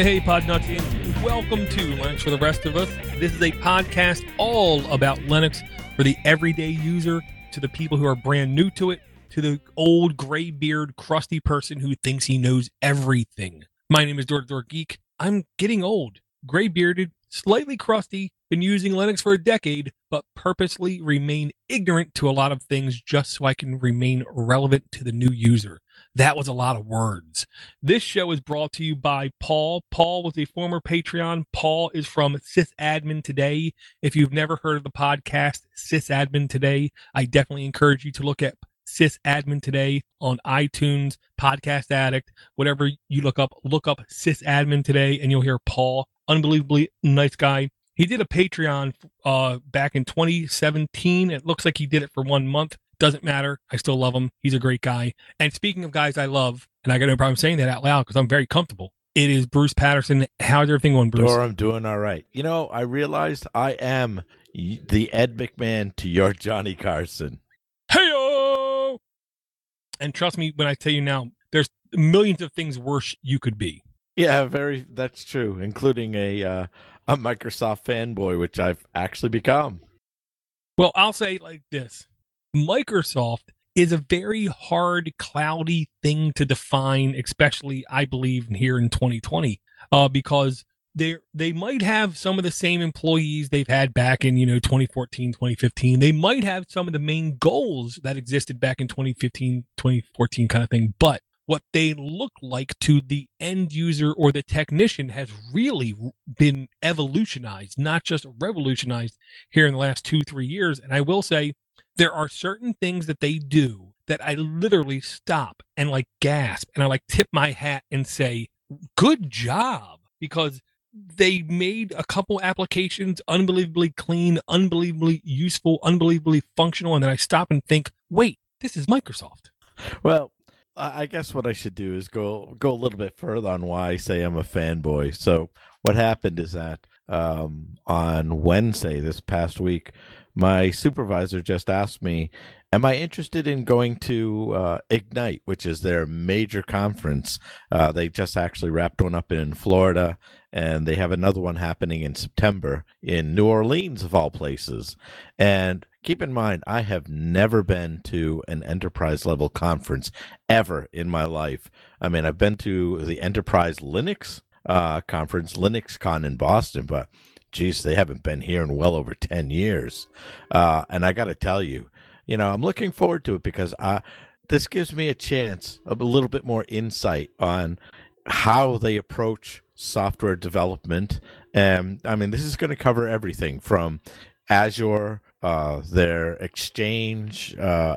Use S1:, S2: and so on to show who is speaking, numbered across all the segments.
S1: Hey, Podnutz, and welcome to Linux for the rest of us. This is a podcast all about Linux for the everyday user, to the people who are brand new to it, to the old gray beard, crusty person who thinks he knows everything. My name is Door Door Geek. I'm getting old, gray bearded, slightly crusty, been using Linux for a decade, but purposely remain ignorant to a lot of things just so I can remain relevant to the new user. That was a lot of words. This show is brought to you by Paul. Paul was a former Patreon. Paul is from Sysadmin Today. If you've never heard of the podcast Sysadmin Today, I definitely encourage you to look at Sysadmin Today on iTunes, Podcast Addict, whatever you look up, look up Sysadmin Today and you'll hear Paul. Unbelievably nice guy. He did a Patreon uh, back in 2017. It looks like he did it for one month. Doesn't matter. I still love him. He's a great guy. And speaking of guys I love, and I got no problem saying that out loud because I'm very comfortable. It is Bruce Patterson. How's everything going, Bruce?
S2: I'm doing all right. You know, I realized I am the Ed McMahon to your Johnny Carson.
S1: Hey, and trust me when I tell you now, there's millions of things worse you could be.
S2: Yeah, very. That's true, including a uh, a Microsoft fanboy, which I've actually become.
S1: Well, I'll say like this: Microsoft is a very hard, cloudy thing to define, especially I believe here in 2020, uh, because they they might have some of the same employees they've had back in you know 2014 2015 they might have some of the main goals that existed back in 2015 2014 kind of thing but what they look like to the end user or the technician has really been evolutionized not just revolutionized here in the last two three years. And i will say there are certain things that they do that i literally stop and like gasp and i like tip my hat and say good job because they made a couple applications unbelievably clean, unbelievably useful, unbelievably functional, and then I stop and think, wait, this is Microsoft.
S2: Well, I guess what I should do is go go a little bit further on why I say I'm a fanboy. So what happened is that um, on Wednesday this past week, my supervisor just asked me, "Am I interested in going to uh, Ignite, which is their major conference? Uh, they just actually wrapped one up in Florida, and they have another one happening in September in New Orleans, of all places. And keep in mind, I have never been to an enterprise level conference ever in my life. I mean, I've been to the Enterprise Linux uh, conference, LinuxCon in Boston, but geez, they haven't been here in well over 10 years. Uh, and I got to tell you, you know, I'm looking forward to it because I, this gives me a chance of a little bit more insight on how they approach software development. And I mean, this is going to cover everything from Azure, uh, their Exchange, uh,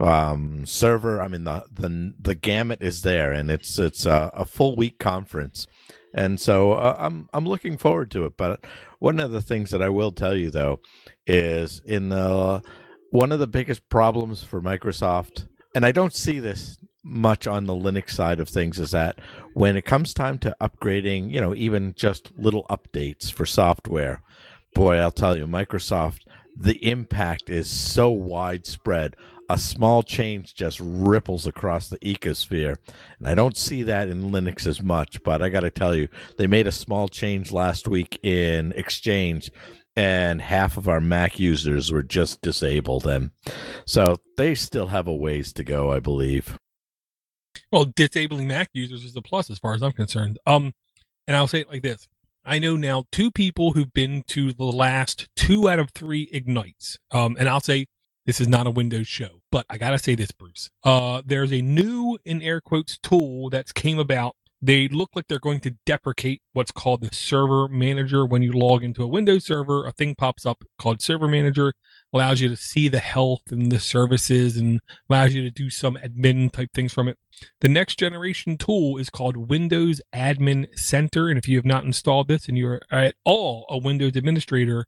S2: um, server. I mean, the, the the gamut is there, and it's it's a, a full week conference, and so uh, I'm I'm looking forward to it. But one of the things that I will tell you though is in the one of the biggest problems for Microsoft, and I don't see this much on the Linux side of things is that when it comes time to upgrading, you know, even just little updates for software, boy, I'll tell you, Microsoft, the impact is so widespread. A small change just ripples across the ecosphere. And I don't see that in Linux as much, but I got to tell you, they made a small change last week in Exchange and half of our Mac users were just disabled. And so they still have a ways to go, I believe.
S1: Well, disabling Mac users is a plus as far as I'm concerned. Um, and I'll say it like this: I know now two people who've been to the last two out of three ignites. Um, and I'll say this is not a Windows show, but I gotta say this, Bruce. Uh, there's a new in air quotes tool that's came about. They look like they're going to deprecate what's called the server manager. When you log into a Windows server, a thing pops up called server manager allows you to see the health and the services and allows you to do some admin type things from it. The next generation tool is called Windows Admin Center. And if you have not installed this and you're at all a Windows administrator,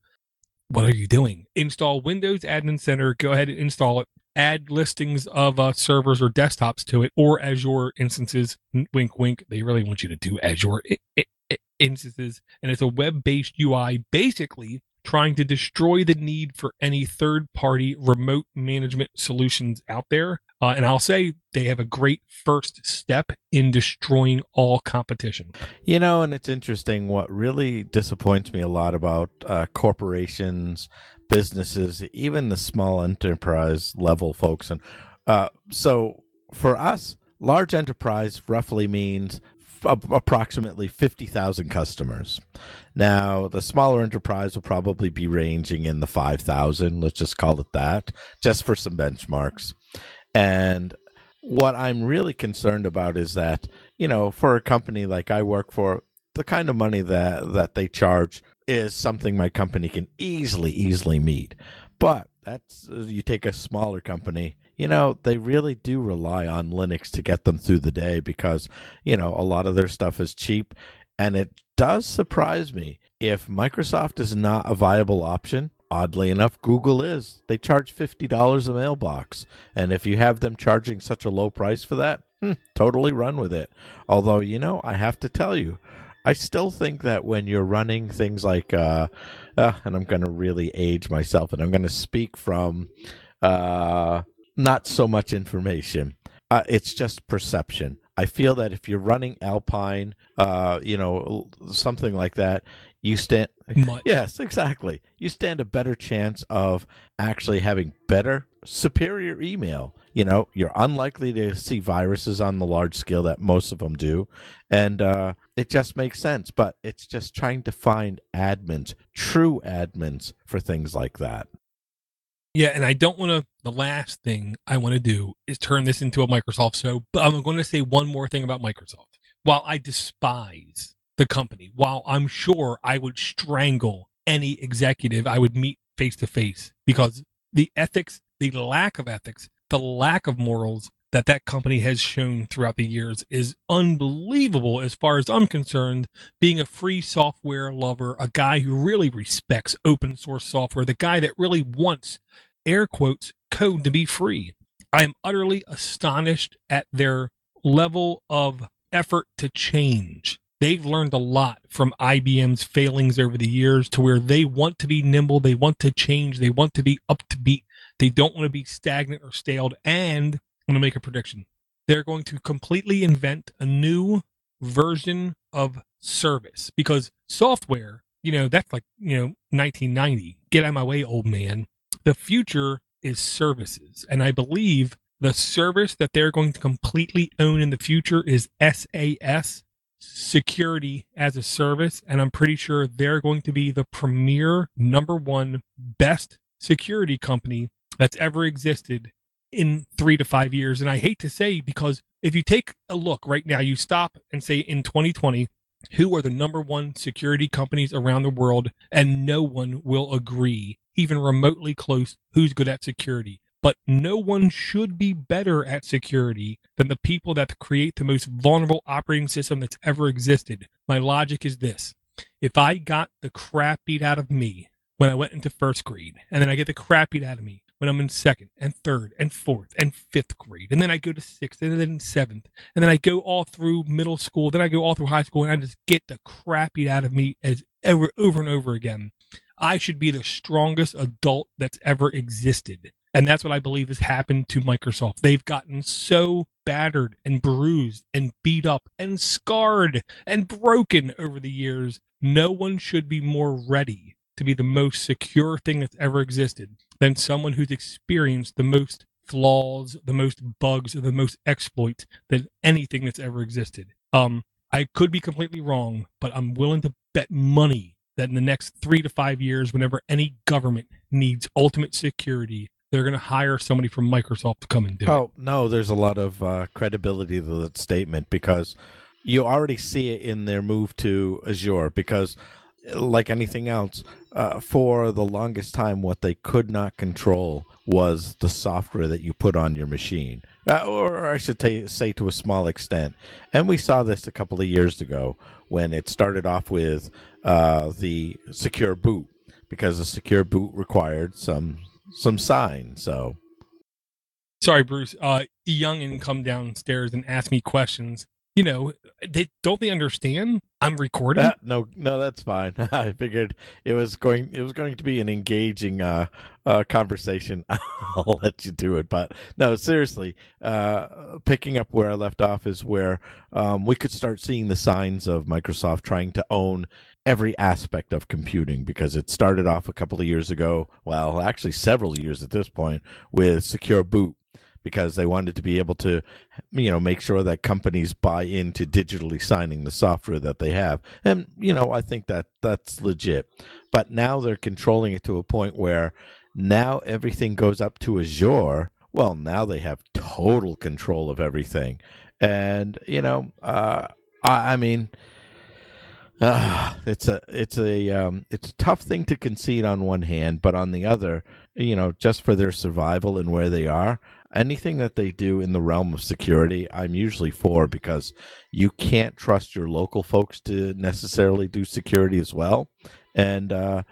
S1: what are you doing? Install Windows Admin Center. Go ahead and install it. Add listings of uh, servers or desktops to it or Azure instances. Wink, wink. They really want you to do Azure instances. And it's a web based UI. Basically, trying to destroy the need for any third party remote management solutions out there. Uh, and I'll say they have a great first step in destroying all competition.
S2: You know, and it's interesting. What really disappoints me a lot about uh, corporations, businesses, even the small enterprise level folks. And uh, so for us, large enterprise roughly means approximately 50,000 customers. Now, the smaller enterprise will probably be ranging in the 5,000, let's just call it that, just for some benchmarks. And what I'm really concerned about is that, you know, for a company like I work for, the kind of money that that they charge is something my company can easily easily meet. But that's you take a smaller company you know, they really do rely on Linux to get them through the day because, you know, a lot of their stuff is cheap. And it does surprise me if Microsoft is not a viable option. Oddly enough, Google is. They charge $50 a mailbox. And if you have them charging such a low price for that, hmm, totally run with it. Although, you know, I have to tell you, I still think that when you're running things like, uh, uh, and I'm going to really age myself, and I'm going to speak from uh, not so much information. Uh, it's just perception. I feel that if you're running Alpine, uh, you know, something like that, you stand.
S1: Much.
S2: Yes, exactly. You stand a better chance of actually having better, superior email. You know, you're unlikely to see viruses on the large scale that most of them do, and uh, it just makes sense. But it's just trying to find admins, true admins for things like that.
S1: Yeah, and I don't want to. The last thing I want to do is turn this into a Microsoft show. But I'm going to say one more thing about Microsoft. While I despise the company, while I'm sure I would strangle any executive I would meet face to face because the ethics, the lack of ethics, the lack of morals that that company has shown throughout the years is unbelievable as far as I'm concerned. Being a free software lover, a guy who really respects open source software, the guy that really wants air quotes code to be free. I am utterly astonished at their level of effort to change. They've learned a lot from IBM's failings over the years to where they want to be nimble, they want to change, they want to be up to beat. They don't want to be stagnant or staled. And I'm going to make a prediction. They're going to completely invent a new version of service because software, you know, that's like, you know, 1990. Get out of my way, old man. The future is services. And I believe the service that they're going to completely own in the future is SAS, security as a service. And I'm pretty sure they're going to be the premier, number one, best security company that's ever existed in three to five years. And I hate to say because if you take a look right now, you stop and say in 2020, who are the number one security companies around the world, and no one will agree, even remotely close, who's good at security. But no one should be better at security than the people that create the most vulnerable operating system that's ever existed. My logic is this if I got the crap beat out of me when I went into first grade, and then I get the crap beat out of me when I'm in second and third and fourth and fifth grade. And then I go to sixth and then seventh. And then I go all through middle school. Then I go all through high school and I just get the crap beat out of me as ever over and over again. I should be the strongest adult that's ever existed. And that's what I believe has happened to Microsoft. They've gotten so battered and bruised and beat up and scarred and broken over the years. No one should be more ready to be the most secure thing that's ever existed than someone who's experienced the most flaws, the most bugs, the most exploits than anything that's ever existed. Um, I could be completely wrong, but I'm willing to bet money that in the next three to five years, whenever any government needs ultimate security, they're going to hire somebody from Microsoft to come and do
S2: oh, it. Oh, no, there's a lot of uh, credibility to that statement because you already see it in their move to Azure because like anything else, uh, for the longest time, what they could not control was the software that you put on your machine, uh, or I should t- say to a small extent. And we saw this a couple of years ago when it started off with uh, the secure boot, because a secure boot required some some sign. So,
S1: sorry, Bruce. Uh, young and come downstairs and ask me questions you know, they don't they understand I'm recording?
S2: No, no, that's fine. I figured it was going it was going to be an engaging uh, uh conversation. I'll let you do it, but no, seriously, uh picking up where I left off is where um we could start seeing the signs of Microsoft trying to own every aspect of computing because it started off a couple of years ago, well, actually several years at this point with secure boot because they wanted to be able to you know make sure that companies buy into digitally signing the software that they have. And you know i think that that's legit. But now they're controlling it to a point where now everything goes up to azure. Well now they have total control of everything. And you know uh i, I mean uh, it's a it's a um, it's a tough thing to concede on one hand, but on the other, you know, just for their survival and where they are, anything that they do in the realm of security, I'm usually for because you can't trust your local folks to necessarily do security as well. And, uh,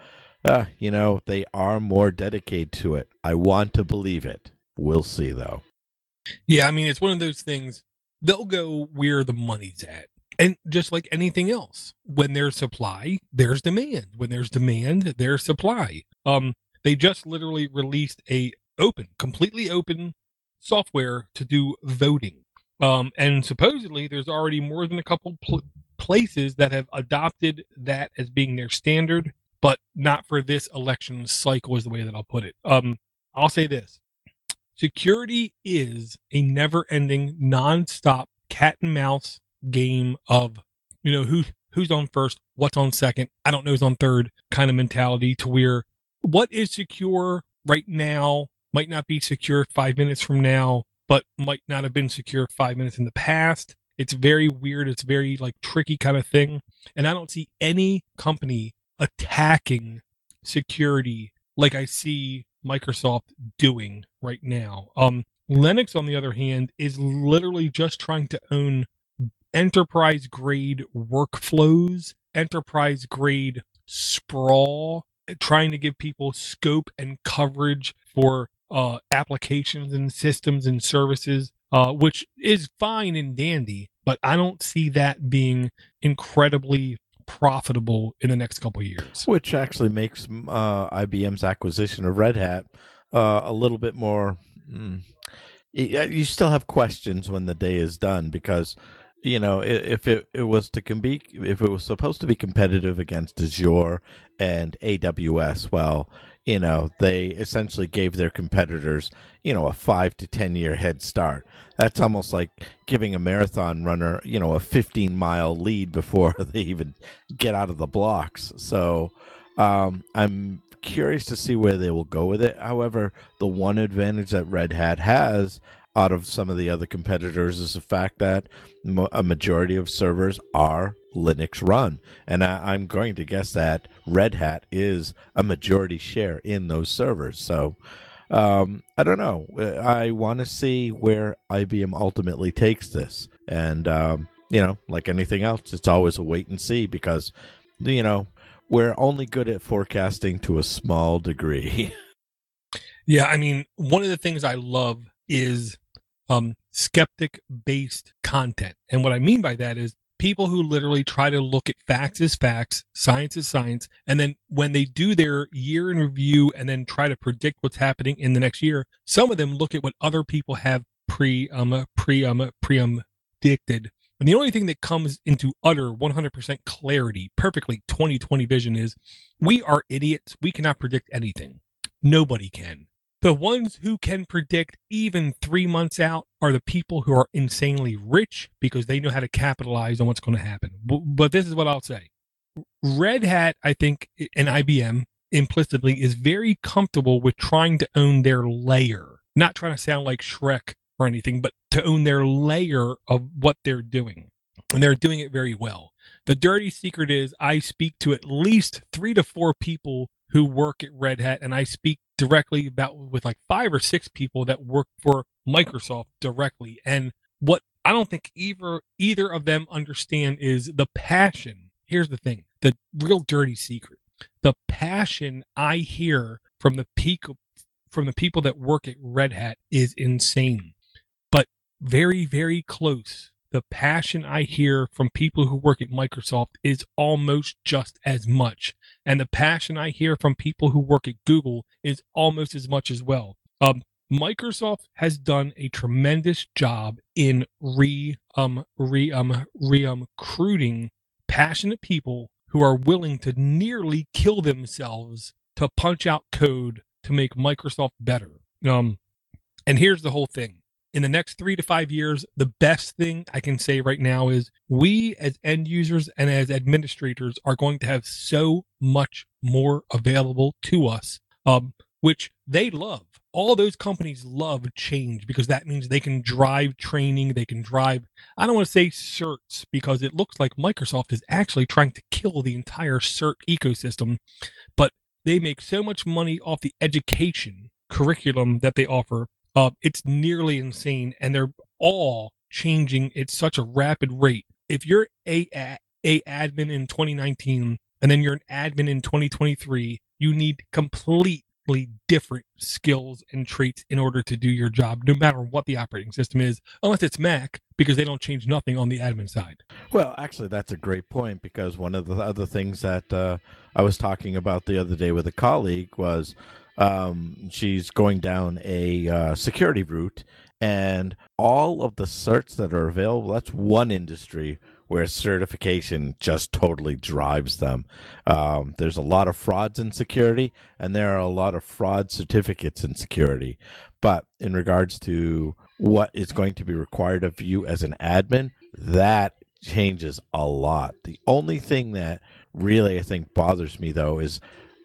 S2: uh, you know, they are more dedicated to it. I want to believe it. We'll see, though.
S1: Yeah, I mean, it's one of those things, they'll go where the money's at. And just like anything else, when there's supply, there's demand. When there's demand, there's supply. Um, they just literally released a open, completely open software to do voting. Um, and supposedly, there's already more than a couple pl- places that have adopted that as being their standard, but not for this election cycle, is the way that I'll put it. Um, I'll say this security is a never ending, non-stop cat and mouse game of, you know, who who's on first, what's on second, I don't know who's on third kind of mentality to where what is secure right now might not be secure five minutes from now, but might not have been secure five minutes in the past. It's very weird. It's very like tricky kind of thing. And I don't see any company attacking security like I see Microsoft doing right now. Um, Linux, on the other hand, is literally just trying to own enterprise grade workflows, enterprise grade sprawl, trying to give people scope and coverage for uh, applications and systems and services, uh, which is fine and dandy, but I don't see that being incredibly profitable in the next couple years.
S2: Which actually makes uh, IBM's acquisition of Red Hat uh, a little bit more. Mm, you still have questions when the day is done because you know if it, it was to compete if it was supposed to be competitive against azure and aws well you know, they essentially gave their competitors, you know, a five to 10 year head start. That's almost like giving a marathon runner, you know, a 15 mile lead before they even get out of the blocks. So um, I'm curious to see where they will go with it. However, the one advantage that Red Hat has out of some of the other competitors is the fact that a majority of servers are Linux run. And I, am going to guess that Red Hat is a majority share in those servers. So um, I don't know. I want to see where IBM ultimately takes this. And, um, you know, like anything else, it's always a wait and see because, you know, we're only good at forecasting to a small degree.
S1: yeah. I mean, one of the things I love is um, skeptic based content. And what I mean by that is people who literally try to look at facts as facts, science as science, and then when they do their year in review and then try to predict what's happening in the next year, some of them look at what other people have pre um pre um pre um predicted. And the only thing that comes into utter 100% clarity, perfectly 2020 vision is we are idiots. We cannot predict anything. Nobody can. The ones who can predict even three months out are the people who are insanely rich because they know how to capitalize on what's going to happen. But this is what I'll say Red Hat, I think, and IBM implicitly is very comfortable with trying to own their layer, not trying to sound like Shrek or anything, but to own their layer of what they're doing. And they're doing it very well. The dirty secret is I speak to at least three to four people who work at Red Hat, and I speak directly about with like five or six people that work for Microsoft directly. And what I don't think either either of them understand is the passion. Here's the thing: the real dirty secret. The passion I hear from the peak from the people that work at Red Hat is insane, but very very close the passion I hear from people who work at Microsoft is almost just as much. And the passion I hear from people who work at Google is almost as much as well. Um, Microsoft has done a tremendous job in re um re um re um recruiting passionate people who are willing to nearly kill themselves to punch out code to make Microsoft better. Um, and here's the whole thing. In the next three to five years, the best thing I can say right now is we as end users and as administrators are going to have so much more available to us, um, which they love. All those companies love change because that means they can drive training they can drive i don't want to say certs because it looks like microsoft is actually trying to kill the entire cert ecosystem but they make so much money off the education curriculum that they offer uh, it's nearly insane and they're all changing at such a rapid rate if you're a, a admin in 2019 and then you're an admin in 2023 you need complete different skills and traits in order to do your job, no matter what the operating system is, unless it's Mac, because they don't change nothing on the admin side.
S2: Well, actually, that's a great point because one of the other things that uh, I was talking about the other day with a colleague was um, she's going down a uh, security route, and all of the certs that are available, that's one industry where certification just totally drives them. Um, there's a lot of frauds in security, and there are a lot of fraud certificates in security. But in regards to what is going to be required of you as an admin, that changes a lot. The only thing that really I think bothers me though is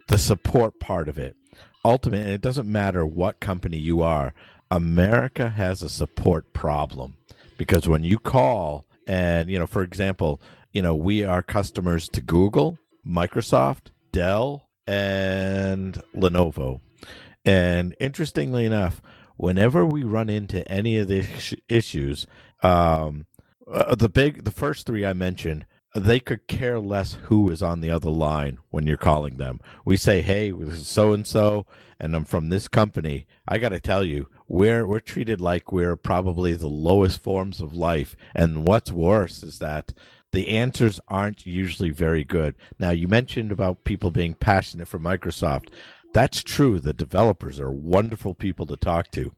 S2: the support part of it. Ultimately, it doesn't matter what company you are, America has a support problem because when you call and, you know, for example, you know, we are customers to Google, Microsoft, Dell, and Lenovo. And interestingly enough, whenever we run into any of the issues, um, uh, the big, the first three I mentioned, they could care less who is on the other line when you're calling them. We say, "Hey, this is so and so, and I'm from this company." I got to tell you, we're we're treated like we're probably the lowest forms of life, and what's worse is that the answers aren't usually very good. Now, you mentioned about people being passionate for Microsoft. That's true. The developers are wonderful people to talk to.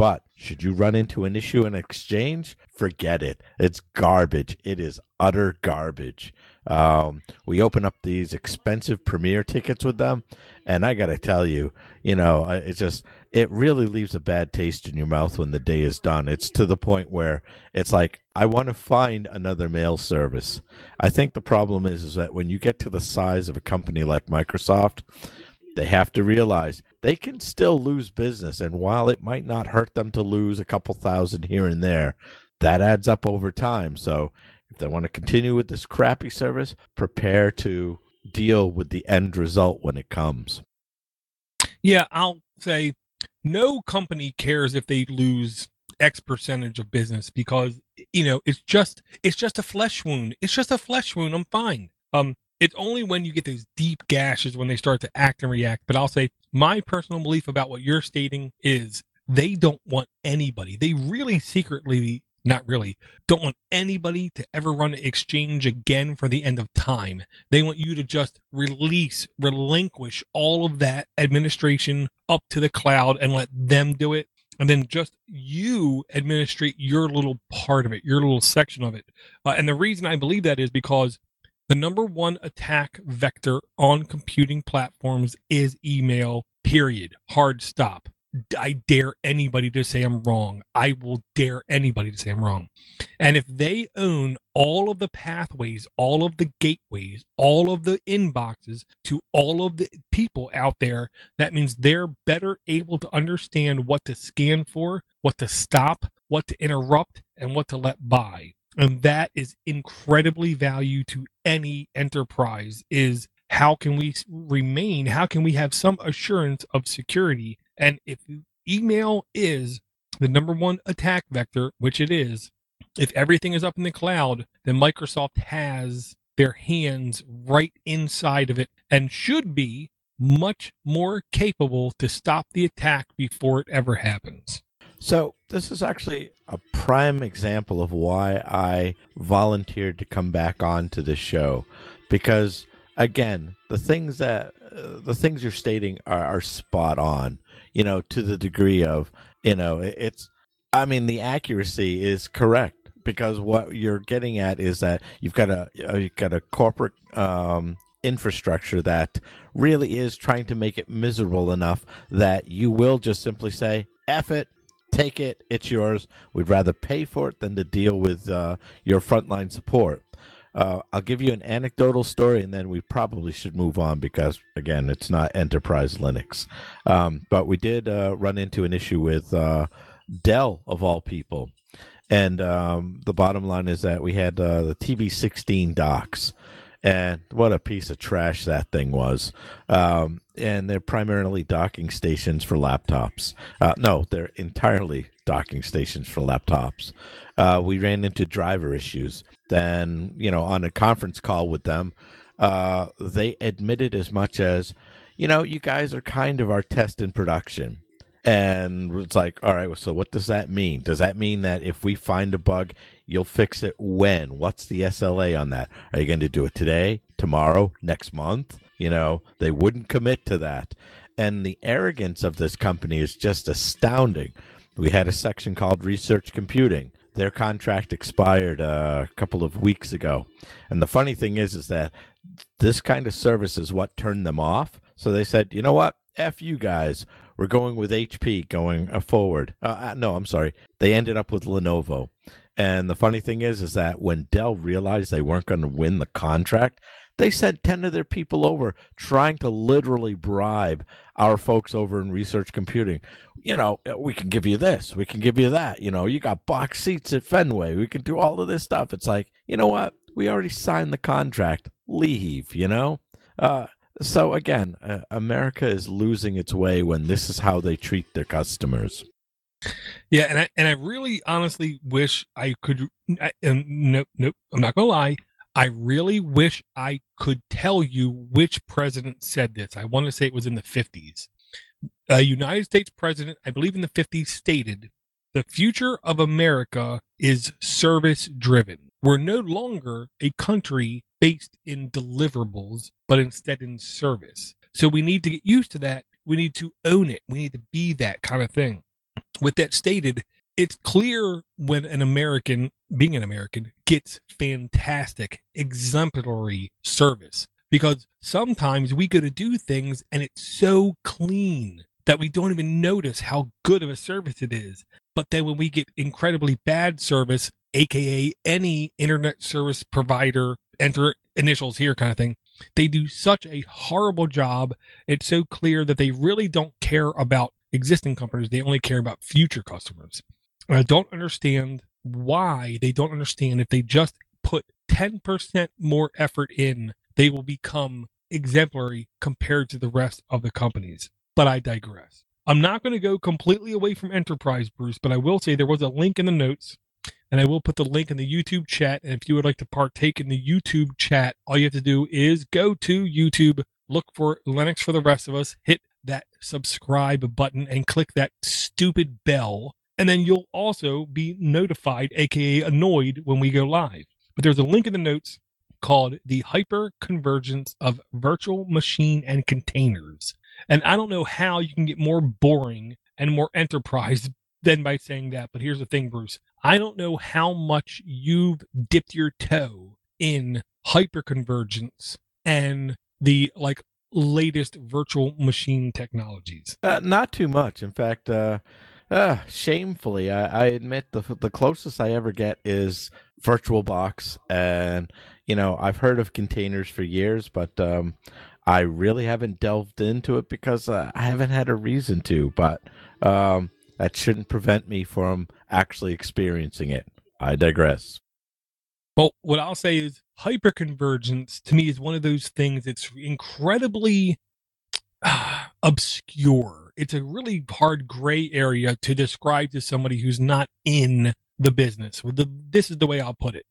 S2: But should you run into an issue in Exchange, forget it. It's garbage. It is utter garbage. Um, we open up these expensive premiere tickets with them, and I got to tell you, you know, it just it really leaves a bad taste in your mouth when the day is done. It's to the point where it's like I want to find another mail service. I think the problem is is that when you get to the size of a company like Microsoft, they have to realize they can still lose business. And while it might not hurt them to lose a couple thousand here and there, that adds up over time. So if they want to continue with this crappy service, prepare to deal with the end result when it comes.
S1: Yeah, I'll say no company cares if they lose X percentage of business because you know it's just it's just a flesh wound. It's just a flesh wound. I'm fine. Um, it's only when you get those deep gashes when they start to act and react. But I'll say my personal belief about what you're stating is they don't want anybody. They really secretly, not really, don't want anybody to ever run an exchange again for the end of time. They want you to just release, relinquish all of that administration up to the cloud and let them do it. And then just you administrate your little part of it, your little section of it. Uh, and the reason I believe that is because the number one attack vector on computing platforms is email, period. Hard stop. I dare anybody to say I'm wrong. I will dare anybody to say I'm wrong. And if they own all of the pathways, all of the gateways, all of the inboxes to all of the people out there, that means they're better able to understand what to scan for, what to stop, what to interrupt, and what to let by and that is incredibly value to any enterprise is how can we remain how can we have some assurance of security? And if email is the number one attack vector which it is if everything is up in the cloud then microsoft has their hands right inside of it and should be much more capable to stop the attack before it ever happens.
S2: So this is actually a prime example of why I volunteered to come back on to this show. Because again, the things that uh, the things you're stating are, are spot on, you know, to the degree of, you know, it's I mean the accuracy is correct. Because what you're getting at is that you've got a uh, you've got a corporate um, infrastructure that really is trying to make it miserable enough that you will just simply say "eff it," take it, it's yours. We'd rather pay for it than to deal with uh, your frontline support. Uh, I'll give you an anecdotal story, and then we probably should move on because, again, it's not enterprise Linux. Um, but we did uh, run into an issue with uh, Dell, of all people. And um, the bottom line is that we had uh, the TB16 docks, and what a piece of trash that thing was. Um, and they're primarily docking stations for laptops. Uh, no, they're entirely docking stations for laptops. Uh, we ran into driver issues. Then, you know, on a conference call with them, uh, they admitted as much as, you know, you guys are kind of our test in production. And it's like, all right, so what does that mean? Does that mean that if we find a bug, you'll fix it when? What's the SLA on that? Are you going to do it today, tomorrow, next month? You know, they wouldn't commit to that. And the arrogance of this company is just astounding. We had a section called research computing. Their contract expired uh, a couple of weeks ago. And the funny thing is, is that this kind of service is what turned them off. So they said, you know what? F you guys. We're going with HP going uh, forward. Uh, uh, no, I'm sorry. They ended up with Lenovo. And the funny thing is, is that when Dell realized they weren't going to win the contract, they sent 10 of their people over trying to literally bribe our folks over in research computing. You know, we can give you this, we can give you that. You know, you got box seats at Fenway, we can do all of this stuff. It's like, you know what? We already signed the contract. Leave, you know? Uh, so again, uh, America is losing its way when this is how they treat their customers.
S1: Yeah, and I and I really honestly wish I could. I, and no, no, I'm not gonna lie. I really wish I could tell you which president said this. I want to say it was in the 50s. A United States president, I believe in the 50s, stated, "The future of America is service driven. We're no longer a country based in deliverables, but instead in service. So we need to get used to that. We need to own it. We need to be that kind of thing. With that stated, it's clear when an American, being an American, gets fantastic, exemplary service because sometimes we go to do things and it's so clean that we don't even notice how good of a service it is. But then when we get incredibly bad service, aka any internet service provider enter initials here kind of thing. They do such a horrible job. It's so clear that they really don't care about existing companies. They only care about future customers. And I don't understand why they don't understand if they just put 10% more effort in, they will become exemplary compared to the rest of the companies. But I digress. I'm not going to go completely away from enterprise, Bruce, but I will say there was a link in the notes and I will put the link in the YouTube chat. And if you would like to partake in the YouTube chat, all you have to do is go to YouTube, look for Linux for the rest of us, hit that subscribe button, and click that stupid bell. And then you'll also be notified, aka annoyed, when we go live. But there's a link in the notes called the hyper convergence of virtual machine and containers. And I don't know how you can get more boring and more enterprise than by saying that. But here's the thing, Bruce. I don't know how much you've dipped your toe in hyperconvergence and the like latest virtual machine technologies.
S2: Uh, not too much. In fact, uh, uh, shamefully, I, I admit the the closest I ever get is VirtualBox, and you know I've heard of containers for years, but um, I really haven't delved into it because uh, I haven't had a reason to. But um, that shouldn't prevent me from actually experiencing it. I digress.
S1: Well, what I'll say is hyperconvergence to me is one of those things that's incredibly uh, obscure. It's a really hard gray area to describe to somebody who's not in the business. Well, the, this is the way I'll put it.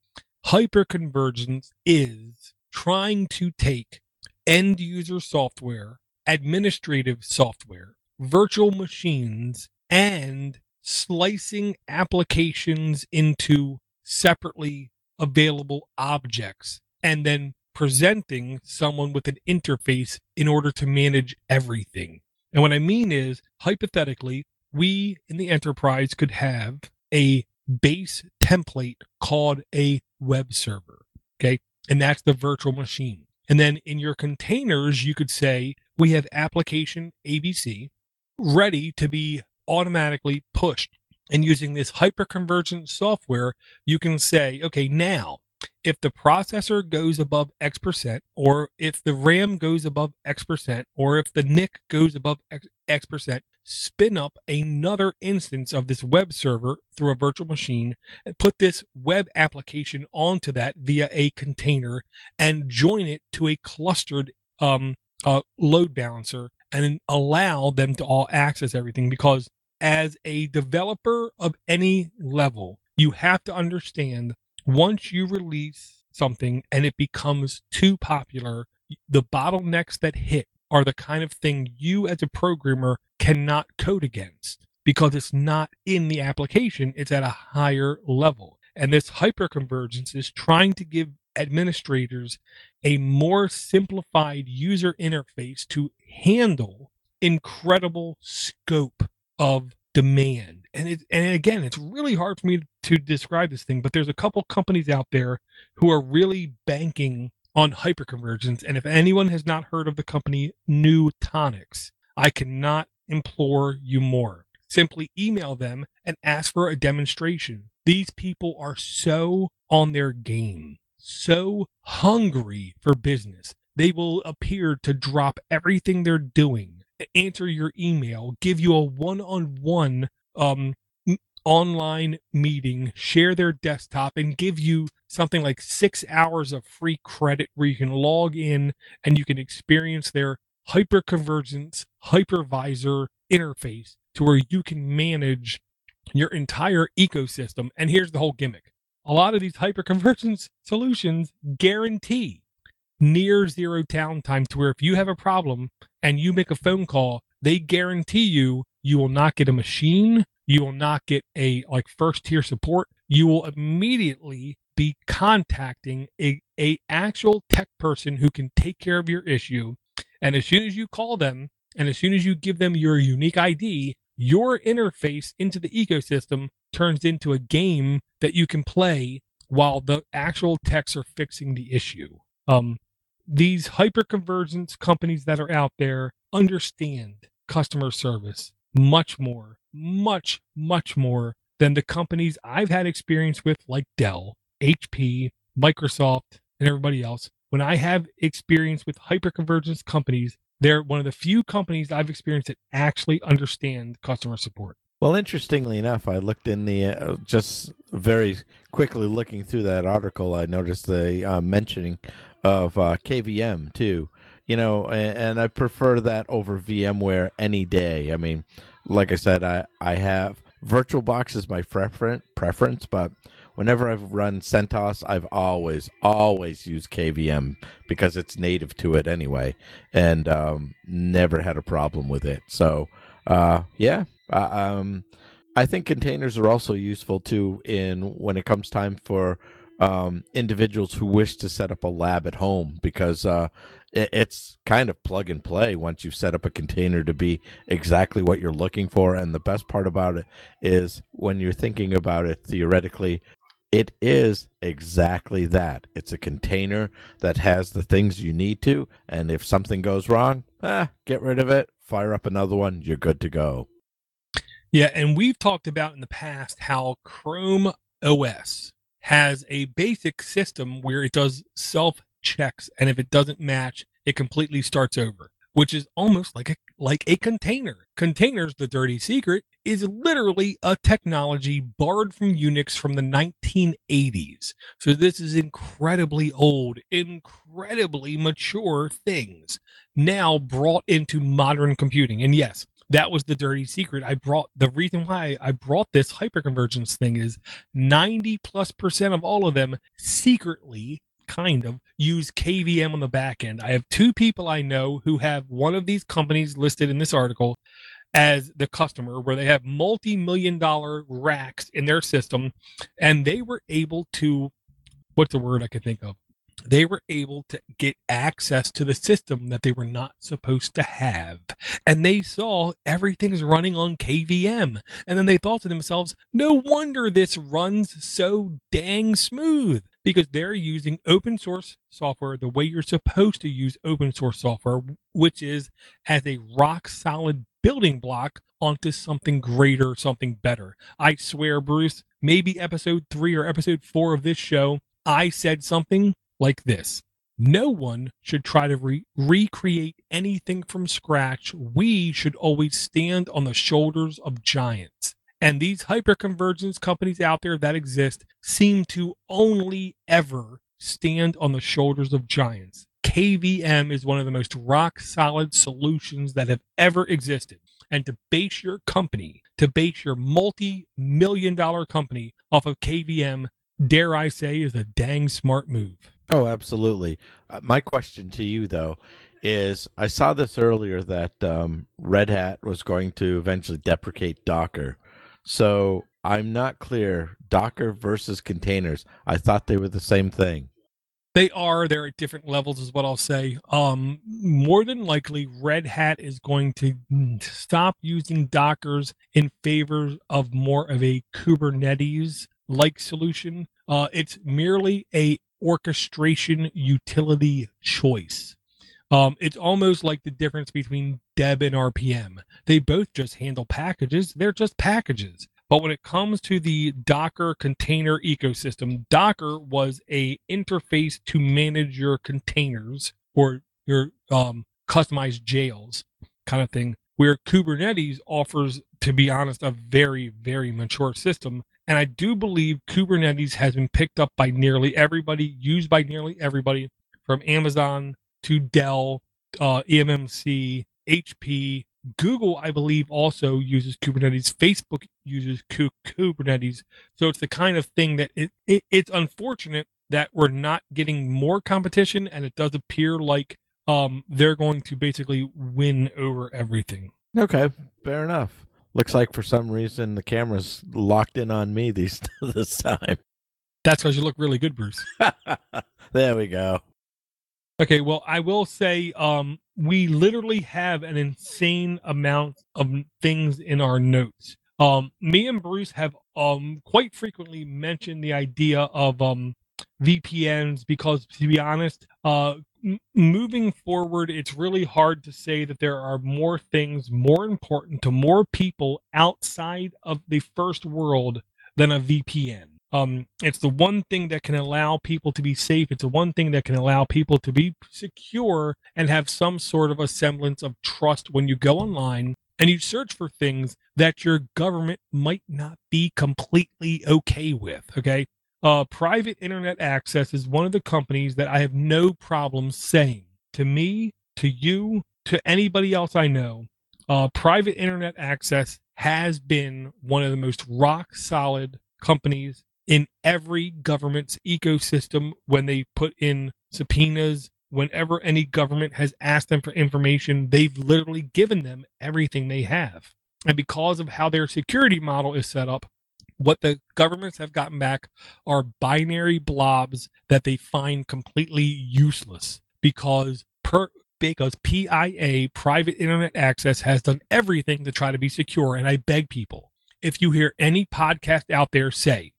S1: Hyperconvergence is trying to take end user software, administrative software, virtual machines, and slicing applications into separately available objects and then presenting someone with an interface in order to manage everything. And what I mean is, hypothetically, we in the enterprise could have a base template called a web server. Okay. And that's the virtual machine. And then in your containers, you could say, we have application ABC ready to be automatically pushed. And using this hyperconvergent software, you can say, okay, now if the processor goes above X percent, or if the RAM goes above X percent, or if the NIC goes above X, X percent, spin up another instance of this web server through a virtual machine and put this web application onto that via a container and join it to a clustered um, uh, load balancer and allow them to all access everything because as a developer of any level, you have to understand once you release something and it becomes too popular, the bottlenecks that hit are the kind of thing you as a programmer cannot code against because it's not in the application, it's at a higher level. And this hyperconvergence is trying to give administrators a more simplified user interface to handle incredible scope of demand. And it, and again, it's really hard for me to describe this thing, but there's a couple companies out there who are really banking on hyperconvergence. And if anyone has not heard of the company Nutanix, I cannot implore you more. Simply email them and ask for a demonstration. These people are so on their game, so hungry for business. They will appear to drop everything they're doing answer your email, give you a one-on-one um, online meeting, share their desktop, and give you something like six hours of free credit where you can log in and you can experience their hyperconvergence hypervisor interface to where you can manage your entire ecosystem. And here's the whole gimmick. A lot of these hyperconvergence solutions guarantee near zero downtime to where if you have a problem and you make a phone call, they guarantee you you will not get a machine, you will not get a like first tier support. You will immediately be contacting a, a actual tech person who can take care of your issue. And as soon as you call them and as soon as you give them your unique ID, your interface into the ecosystem turns into a game that you can play while the actual techs are fixing the issue. Um, these hyperconvergence companies that are out there understand customer service much more, much, much more than the companies I've had experience with, like Dell, HP, Microsoft, and everybody else. When I have experience with hyperconvergence companies, they're one of the few companies I've experienced that actually understand customer support.
S2: Well, interestingly enough, I looked in the uh, just very quickly looking through that article. I noticed the uh, mentioning of uh, KVM too. You know, and, and I prefer that over VMware any day. I mean, like I said, I I have VirtualBox is my preference preference, but whenever I've run CentOS, I've always always used KVM because it's native to it anyway, and um, never had a problem with it. So, uh, yeah, uh, um, I think containers are also useful too in when it comes time for um, individuals who wish to set up a lab at home because uh, it, it's kind of plug and play once you've set up a container to be exactly what you're looking for. And the best part about it is when you're thinking about it theoretically, it is exactly that. It's a container that has the things you need to. And if something goes wrong, eh, get rid of it, fire up another one, you're good to go.
S1: Yeah, and we've talked about in the past how Chrome OS has a basic system where it does self checks and if it doesn't match it completely starts over which is almost like a like a container. Containers the dirty secret is literally a technology borrowed from unix from the 1980s so this is incredibly old incredibly mature things now brought into modern computing. And yes that was the dirty secret. I brought the reason why I brought this hyperconvergence thing is 90 plus percent of all of them secretly kind of use KVM on the back end. I have two people I know who have one of these companies listed in this article as the customer, where they have multi million dollar racks in their system, and they were able to, what's the word I could think of? They were able to get access to the system that they were not supposed to have. And they saw everything's running on KVM. And then they thought to themselves, no wonder this runs so dang smooth because they're using open source software the way you're supposed to use open source software, which is as a rock solid building block onto something greater, something better. I swear, Bruce, maybe episode three or episode four of this show, I said something like this. No one should try to re- recreate anything from scratch. We should always stand on the shoulders of giants. And these hyperconvergence companies out there that exist seem to only ever stand on the shoulders of giants. KVM is one of the most rock solid solutions that have ever existed. And to base your company, to base your multi million dollar company off of KVM, dare I say, is a dang smart move.
S2: Oh, absolutely. Uh, my question to you, though, is I saw this earlier that um, Red Hat was going to eventually deprecate Docker. So I'm not clear. Docker versus containers. I thought they were the same thing.
S1: They are. They're at different levels, is what I'll say. Um, more than likely, Red Hat is going to stop using Dockers in favor of more of a Kubernetes like solution. Uh, it's merely a orchestration utility choice. Um, it's almost like the difference between Deb and RPM. They both just handle packages. They're just packages. But when it comes to the Docker container ecosystem, Docker was a interface to manage your containers or your um, customized jails kind of thing, where Kubernetes offers, to be honest, a very, very mature system and I do believe Kubernetes has been picked up by nearly everybody, used by nearly everybody from Amazon to Dell, uh, EMMC, HP. Google, I believe, also uses Kubernetes. Facebook uses Kubernetes. So it's the kind of thing that it, it, it's unfortunate that we're not getting more competition, and it does appear like um, they're going to basically win over everything.
S2: Okay, fair enough. Looks like for some reason the camera's locked in on me these this time.
S1: That's because you look really good, Bruce.
S2: there we go.
S1: Okay, well, I will say um, we literally have an insane amount of things in our notes. Um, me and Bruce have um, quite frequently mentioned the idea of um, VPNs because, to be honest, uh, moving forward, it's really hard to say that there are more things more important to more people outside of the first world than a VPN. Um, it's the one thing that can allow people to be safe. It's the one thing that can allow people to be secure and have some sort of a semblance of trust when you go online and you search for things that your government might not be completely okay with. Okay uh, private internet access is one of the companies that I have no problem saying to me, to you, to anybody else I know. Uh, private internet access has been one of the most rock solid companies in every government's ecosystem when they put in subpoenas. Whenever any government has asked them for information, they've literally given them everything they have. And because of how their security model is set up, what the governments have gotten back are binary blobs that they find completely useless because per because PIA private internet access has done everything to try to be secure. And I beg people if you hear any podcast out there say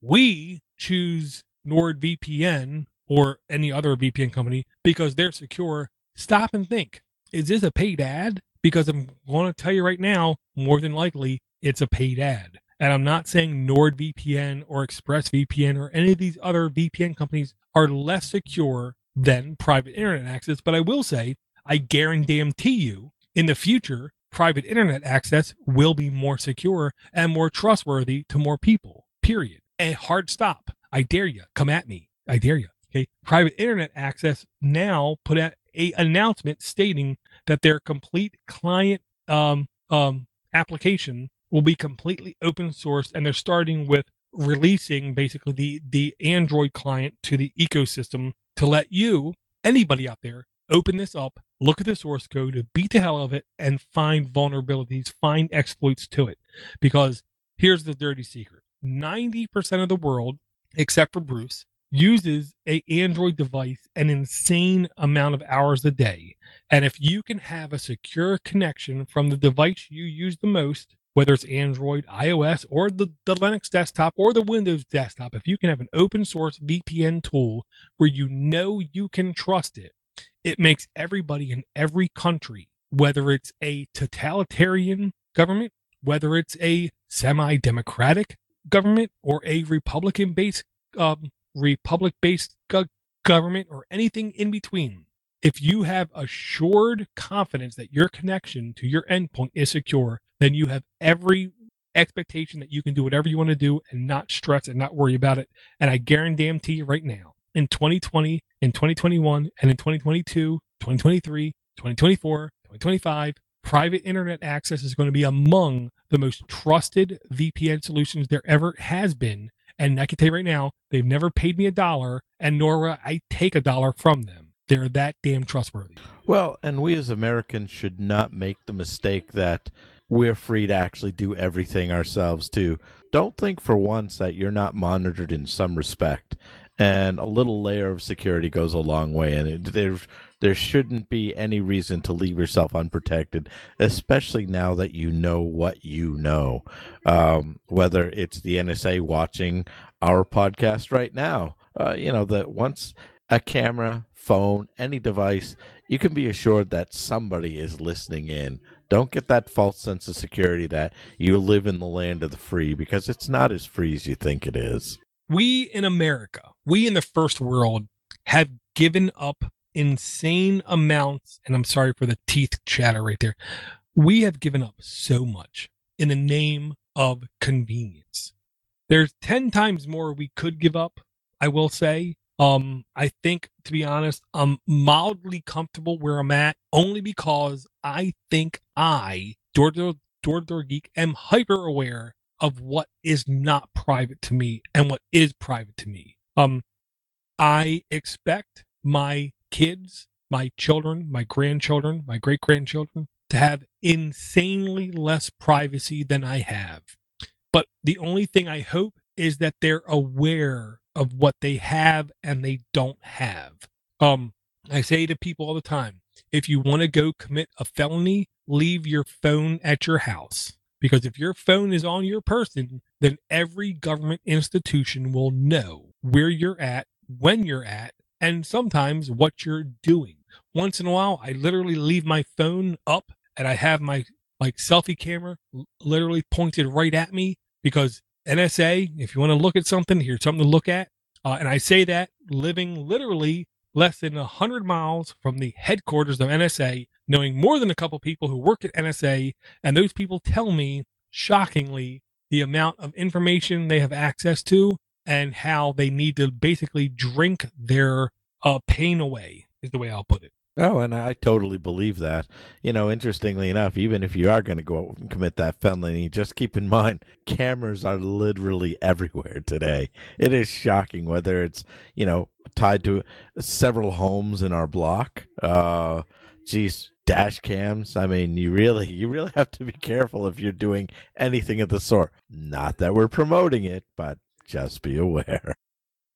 S1: we choose NordVPN or any other VPN company because they're secure stop and think. Is this a paid ad? Because I'm going to tell you right now more than likely it's a paid ad and I'm not saying NordVPN or ExpressVPN or any of these other VPN companies are less secure than private internet access, but I will say, I guarantee you in the future, private internet access will be more secure and more trustworthy to more people, period. A hard stop. I dare you. Come at me. I dare you. Okay. Private internet access now put out a announcement stating that their complete client um, um, application will be completely open source and they're starting with releasing basically the the android client to the ecosystem to let you anybody out there open this up look at the source code, beat the hell out of it, and find vulnerabilities, find exploits to it. Because here's the dirty secret 90% of the world, except for Bruce, uses a Android device an insane amount of hours a day. And if you can have a secure connection from the device you use the most, whether it's Android, iOS, or the, the Linux desktop or the Windows desktop, if you can have an open source VPN tool where you know you can trust it, it makes everybody in every country, whether it's a totalitarian government, whether it's a semi democratic government or a Republican based um, republic based go- government or anything in between, if you have assured confidence that your connection to your endpoint is secure, then you have every expectation that you can do whatever you want to do and not stress and not worry about it. And I guarantee you right now, in 2020, in 2021, and in 2022, 2023, 2024, 2025, private internet access is going to be among the most trusted VPN solutions there ever has been. And I can tell you right now, they've never paid me a dollar, and nor I take a dollar from them. They're that damn trustworthy.
S2: Well, and we as Americans should not make the mistake that we're free to actually do everything ourselves too. Don't think for once that you're not monitored in some respect. And a little layer of security goes a long way. And it, there, there shouldn't be any reason to leave yourself unprotected, especially now that you know what you know. Um, whether it's the NSA watching our podcast right now, uh, you know that once a camera, phone, any device, you can be assured that somebody is listening in. Don't get that false sense of security that you live in the land of the free because it's not as free as you think it is.
S1: We in America, we in the first world have given up insane amounts, and I'm sorry for the teeth chatter right there. We have given up so much in the name of convenience. There's 10 times more we could give up, I will say, um, I think, to be honest, I'm mildly comfortable where I'm at only because I think I, Door Door, Door, Door Geek, am hyper aware of what is not private to me and what is private to me. Um, I expect my kids, my children, my grandchildren, my great grandchildren to have insanely less privacy than I have. But the only thing I hope is that they're aware of what they have and they don't have. Um, I say to people all the time, if you want to go commit a felony, leave your phone at your house. Because if your phone is on your person, then every government institution will know where you're at, when you're at, and sometimes what you're doing. Once in a while, I literally leave my phone up and I have my like selfie camera literally pointed right at me because NSA, if you want to look at something, here's something to look at. Uh, and I say that living literally less than 100 miles from the headquarters of NSA, knowing more than a couple people who work at NSA. And those people tell me, shockingly, the amount of information they have access to and how they need to basically drink their uh, pain away, is the way I'll put it.
S2: Oh, and I totally believe that. You know, interestingly enough, even if you are going to go out and commit that felony, just keep in mind cameras are literally everywhere today. It is shocking whether it's, you know, tied to several homes in our block. Uh, geez, dash cams. I mean, you really, you really have to be careful if you're doing anything of the sort. Not that we're promoting it, but just be aware.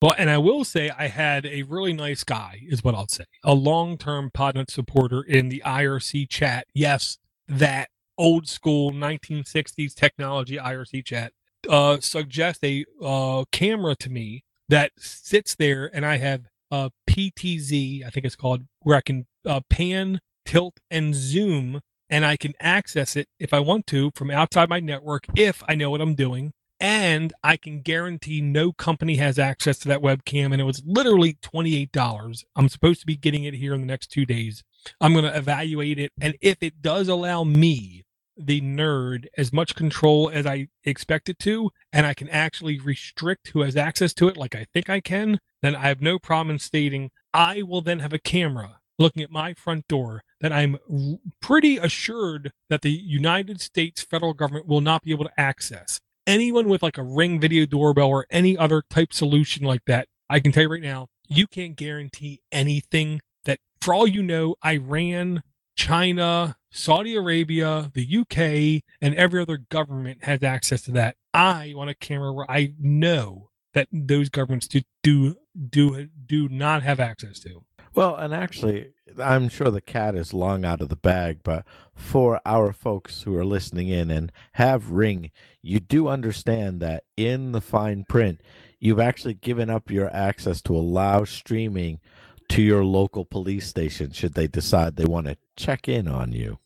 S1: Well, and I will say I had a really nice guy, is what I'll say, a long term Podnutz supporter in the IRC chat. Yes, that old school 1960s technology IRC chat uh, suggest a uh, camera to me that sits there, and I have a PTZ, I think it's called, where I can uh, pan, tilt, and zoom, and I can access it if I want to from outside my network if I know what I'm doing and I can guarantee no company has access to that webcam. And it was literally $28. I'm supposed to be getting it here in the next two days. I'm going to evaluate it. And if it does allow me, the nerd, as much control as I expect it to, and I can actually restrict who has access to it like I think I can, then I have no problem in stating I will then have a camera looking at my front door that I'm pretty assured that the United States federal government will not be able to access anyone with like a ring video doorbell or any other type solution like that, I can tell you right now, you can't guarantee anything that for all you know, Iran, China, Saudi Arabia, the UK, and every other government has access to that. I want a camera where I know that those governments do do do, do not have access to.
S2: Well, and actually, I'm sure the cat is long out of the bag, but for our folks who are listening in and have Ring, you do understand that in the fine print, you've actually given up your access to allow streaming to your local police station should they decide they want to check in on you.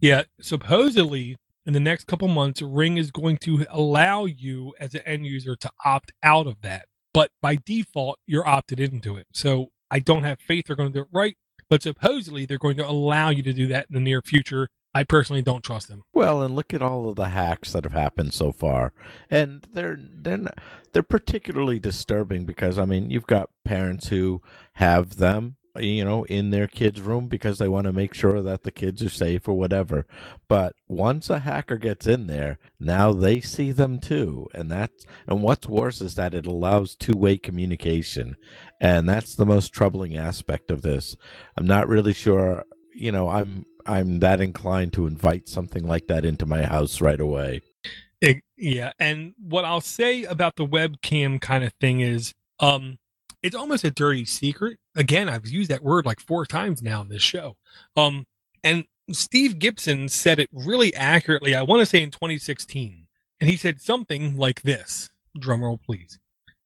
S1: Yeah, supposedly in the next couple months, Ring is going to allow you as an end user to opt out of that. But by default, you're opted into it. So I don't have faith they're going to do it right, but supposedly they're going to allow you to do that in the near future. I personally don't trust them.
S2: Well, and look at all of the hacks that have happened so far, and they're they're they're particularly disturbing because I mean you've got parents who have them you know in their kids room because they want to make sure that the kids are safe or whatever. But once a hacker gets in there now they see them too. And that's and what's worse is that it allows two-way communication. And that's the most troubling aspect of this. I'm not really sure you know i'm i'm that inclined to invite something like that into my house right away.
S1: It, yeah. And what i'll say about the webcam kind of thing is um it's almost a dirty secret. Again, I've used that word like four times now in this show. Um, and Steve Gibson said it really accurately. I want to say in 2016, and he said something like this: "Drumroll, please.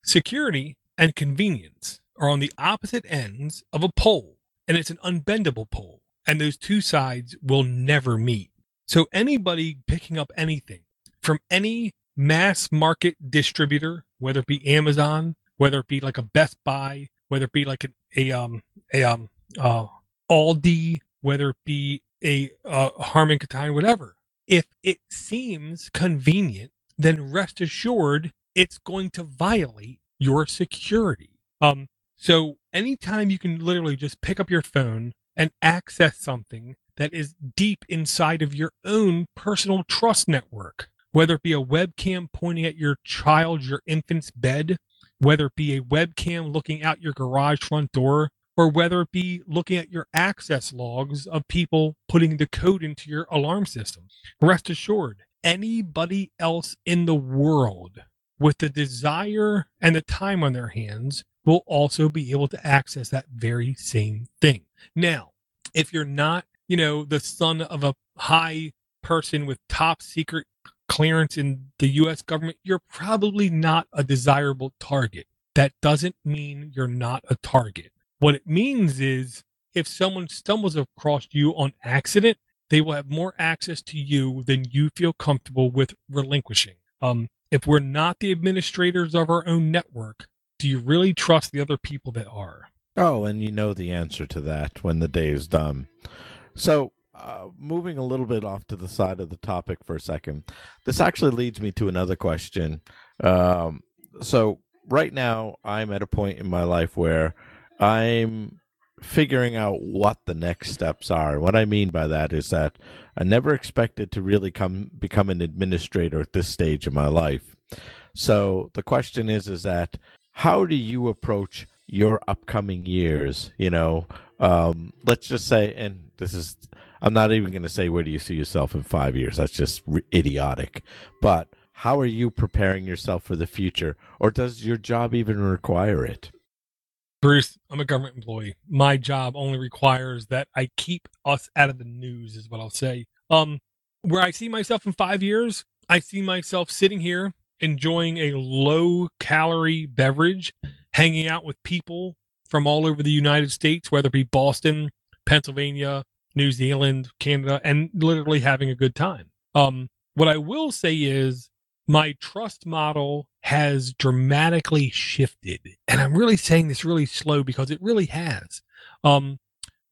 S1: Security and convenience are on the opposite ends of a pole, and it's an unbendable pole, and those two sides will never meet. So anybody picking up anything from any mass market distributor, whether it be Amazon, whether it be like a Best Buy, whether it be like a, a um a um uh Aldi, whether it be a uh, Harman Kardon, whatever. If it seems convenient, then rest assured it's going to violate your security. Um, so anytime you can literally just pick up your phone and access something that is deep inside of your own personal trust network, whether it be a webcam pointing at your child, your infant's bed, whether it be a webcam looking out your garage front door or whether it be looking at your access logs of people putting the code into your alarm system. Rest assured, anybody else in the world with the desire and the time on their hands will also be able to access that very same thing. Now, if you're not, you know, the son of a high person with top secret clearance in the US government, you're probably not a desirable target. That doesn't mean you're not a target. What it means is if someone stumbles across you on accident, they will have more access to you than you feel comfortable with relinquishing. Um, if we're not the administrators of our own network, do you really trust the other people that are?
S2: Oh, and you know the answer to that when the day is done. So, uh, moving a little bit off to the side of the topic for a second, this actually leads me to another question. Um, so, right now, I'm at a point in my life where I'm figuring out what the next steps are. What I mean by that is that I never expected to really come become an administrator at this stage of my life. So the question is is that how do you approach your upcoming years, you know? Um, let's just say and this is I'm not even going to say where do you see yourself in 5 years. That's just idiotic. But how are you preparing yourself for the future or does your job even require it?
S1: Bruce, I'm a government employee. My job only requires that I keep us out of the news, is what I'll say. Um, where I see myself in five years, I see myself sitting here enjoying a low calorie beverage, hanging out with people from all over the United States, whether it be Boston, Pennsylvania, New Zealand, Canada, and literally having a good time. Um, what I will say is my trust model has dramatically shifted. And I'm really saying this really slow because it really has. Um,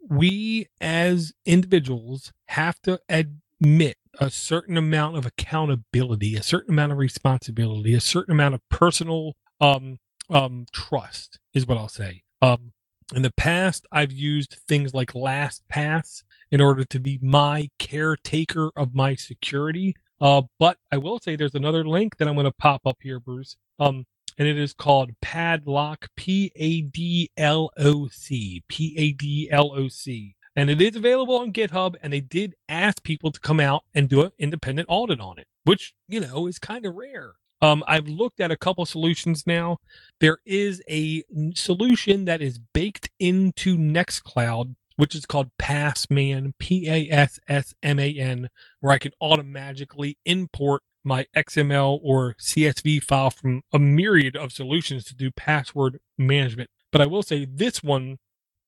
S1: we as individuals have to admit a certain amount of accountability, a certain amount of responsibility, a certain amount of personal um, um, trust, is what I'll say. Um, in the past, I've used things like LastPass in order to be my caretaker of my security. Uh, but I will say there's another link that I'm going to pop up here, Bruce. Um, and it is called Padloc, P A D L O C, P A D L O C. And it is available on GitHub, and they did ask people to come out and do an independent audit on it, which, you know, is kind of rare. Um, I've looked at a couple solutions now. There is a solution that is baked into Nextcloud, which is called Passman, P A S S M A N, where I can automatically import my XML or CSV file from a myriad of solutions to do password management. But I will say this one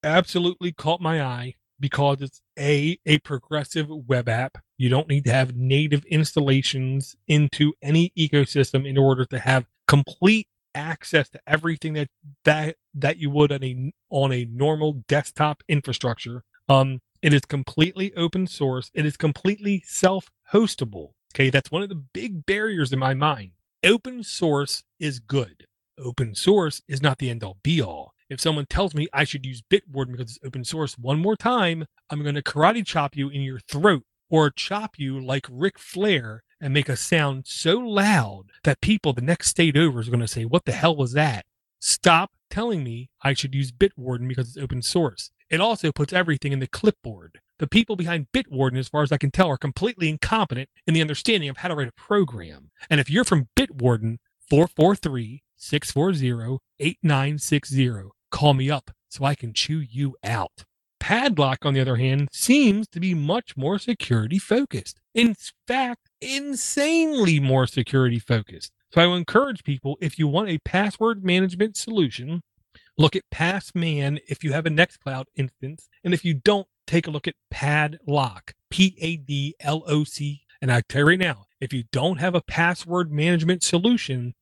S1: absolutely caught my eye because it's a a progressive web app. You don't need to have native installations into any ecosystem in order to have complete access to everything that that that you would on a on a normal desktop infrastructure. Um, it is completely open source. It is completely self-hostable. Okay, that's one of the big barriers in my mind. Open source is good. Open source is not the end all be all if someone tells me I should use Bitwarden because it's open source one more time, I'm going to karate chop you in your throat or chop you like Ric Flair and make a sound so loud that people the next state over is going to say, What the hell was that? Stop telling me I should use Bitwarden because it's open source. It also puts everything in the clipboard. The people behind Bitwarden, as far as I can tell, are completely incompetent in the understanding of how to write a program. And if you're from Bitwarden, 443 640 8960. Call me up so I can chew you out. Padloc, on the other hand, seems to be much more security focused. In fact, insanely more security focused. So I encourage people if you want a password management solution, look at Passman if you have a Nextcloud instance. And if you don't, take a look at Padloc, P A D L O C. And I tell you right now, if you don't have a password management solution,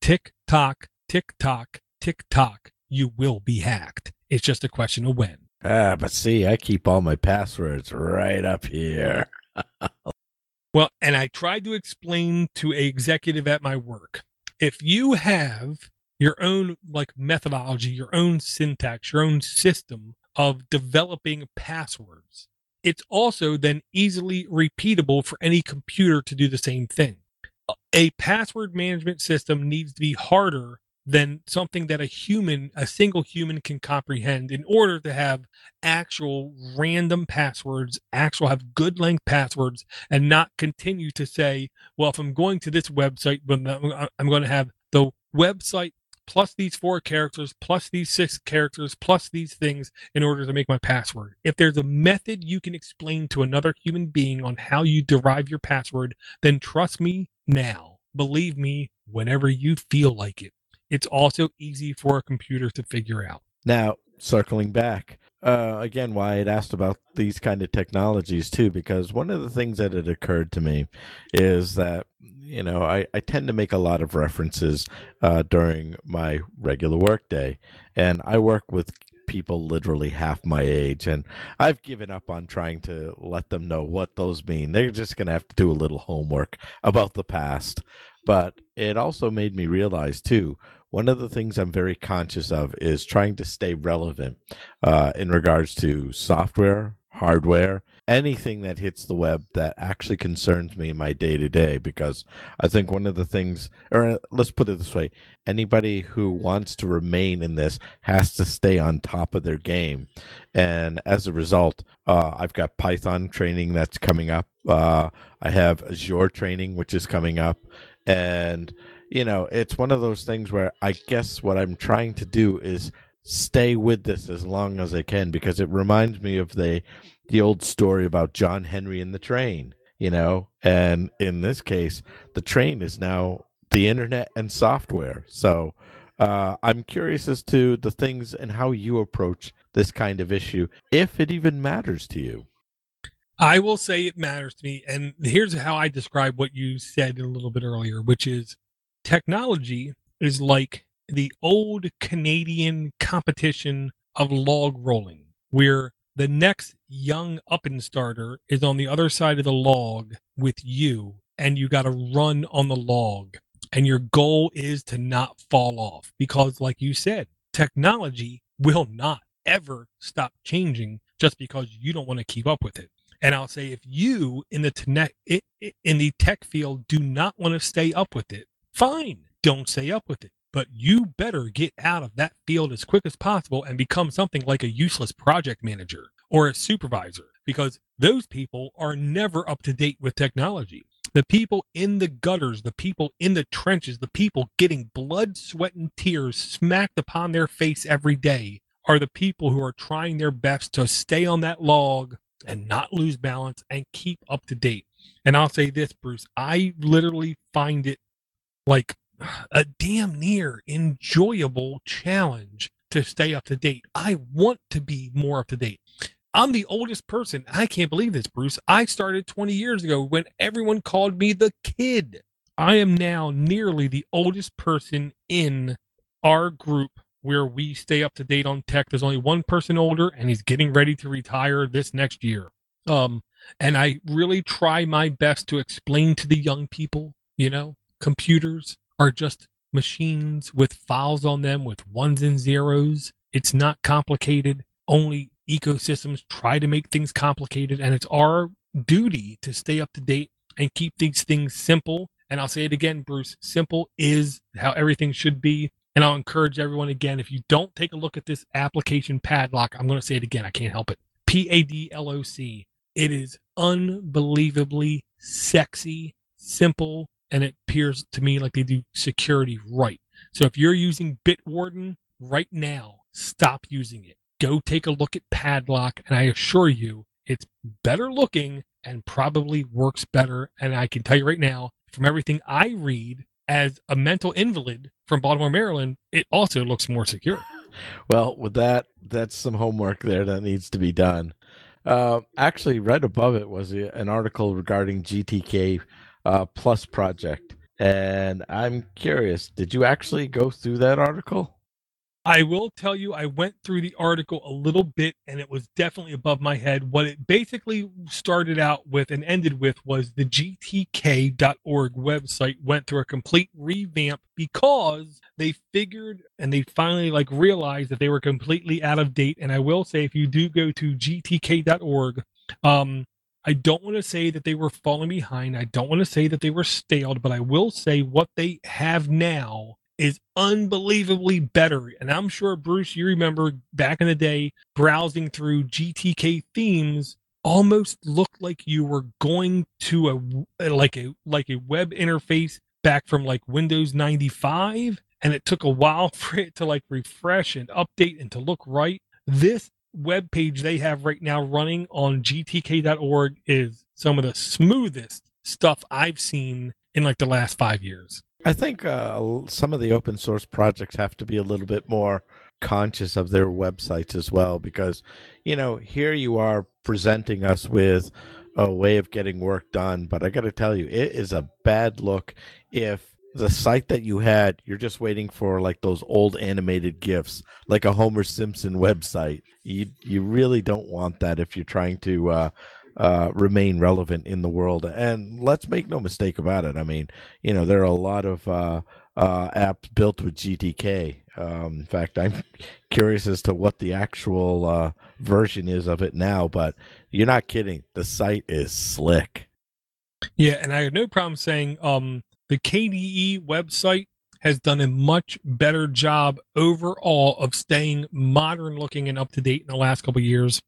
S1: tick tock, tick tock, tick tock, you will be hacked. It's just a question of when.
S2: Ah, but see, I keep all my passwords right up here.
S1: well, and I tried to explain to a executive at my work if you have your own like methodology, your own syntax, your own system of developing passwords, it's also then easily repeatable for any computer to do the same thing. A password management system needs to be harder than something that a human, a single human can comprehend in order to have actual random passwords, actual have good length passwords, and not continue to say, well, if I'm going to this website, I'm uh, going to have the website plus these four characters, plus these six characters, plus these things in order to make my password. If there's a method you can explain to another human being on how you derive your password, then trust me now. Believe me, whenever you feel like it. It's also easy for a computer to figure out.
S2: Now, circling back, uh, again, why I'd asked about these kind of technologies too, because one of the things that had occurred to me is that you know I, I tend to make a lot of references uh, during my regular workday, and I work with people literally half my age, and I've given up on trying to let them know what those mean. They're just going to have to do a little homework about the past. But it also made me realize too one of the things I'm very conscious of is trying to stay relevant uh, in regards to software, hardware, anything that hits the web that actually concerns me in my day to day. Because I think one of the things, or uh, let's put it this way anybody who wants to remain in this has to stay on top of their game. And as a result, uh, I've got Python training that's coming up. Uh, I have Azure training, which is coming up. And you know, it's one of those things where I guess what I'm trying to do is stay with this as long as I can because it reminds me of the the old story about John Henry and the train, you know, and in this case, the train is now the internet and software. So uh, I'm curious as to the things and how you approach this kind of issue, if it even matters to you.
S1: I will say it matters to me. And here's how I describe what you said a little bit earlier, which is technology is like the old Canadian competition of log rolling, where the next young up and starter is on the other side of the log with you, and you got to run on the log. And your goal is to not fall off because, like you said, technology will not ever stop changing just because you don't want to keep up with it. And I'll say, if you in the tech in the tech field do not want to stay up with it, fine, don't stay up with it. but you better get out of that field as quick as possible and become something like a useless project manager or a supervisor because those people are never up to date with technology. The people in the gutters, the people in the trenches, the people getting blood, sweat, and tears smacked upon their face every day are the people who are trying their best to stay on that log and not lose balance and keep up to date. And I'll say this, Bruce, I literally find it like a damn near enjoyable challenge to stay up to date. I want to be more up to date. I'm the oldest person. I can't believe this, Bruce. I started 20 years ago when everyone called me the kid. I am now nearly the oldest person in our group where we stay up to date on tech. There's only one person older and he's getting ready to retire this next year. Um, and I really try my best to explain to the young people, you know, computers are just machines with files on them with ones and zeros. It's not complicated. Only ecosystems try to make things complicated. And it's our duty to stay up to date and keep these things simple. And I'll say it again, Bruce simple is how everything should be. And I'll encourage everyone again if you don't take a look at this application padloc, I'm going to say it again. I can't help it. P A D L O C. It is unbelievably sexy, simple, and it appears to me like they do security right. So if you're using Bitwarden right now, stop using it. Go take a look at Padloc, and I assure you, it's better looking and probably works better. And I can tell you right now, from everything I read as a mental invalid from Baltimore, Maryland, it also looks more secure.
S2: Well, with that, that's some homework there that needs to be done. Uh, actually, right above it was an article regarding GTK uh, Plus project, and I'm curious. Did you actually go through that article?
S1: I will tell you, I went through the article a little bit and it was definitely above my head. What it basically started out with and ended with was the GTK.org website went through a complete revamp because they figured and they finally like realized that they were completely out of date. And I will say, if you do go to GTK.org, um, I don't want to say that they were falling behind. I don't want to say that they were staled, but I will say what they have now is unbelievably better. And I'm sure, Bruce, you remember back in the day browsing through GTK themes almost looked like you were going to a like a like a web interface back from like Windows 95 and it took a while for it to like refresh and update and to look right. This web page they have right now running on gtk.org is some of the smoothest stuff I've seen in like the last 5 years.
S2: I think uh, some of the open source projects have to be a little bit more conscious of their websites as well because you know here you are presenting us with a way of getting work done but i got to tell you it is a bad look if the site that you had you're just waiting for like those old animated gifs like a homer simpson website you you really don't want that if you're trying to uh, uh, remain relevant in the world. And let's make no mistake about it. I mean, you know, there are a lot of uh, uh, apps built with GTK. Um, in fact, I'm curious as to what the actual uh, version is of it now, but you're not kidding. The site is slick.
S1: Yeah, and I have no problem saying um, the KDE website has done a much better job overall of staying modern looking and up to date in the last couple years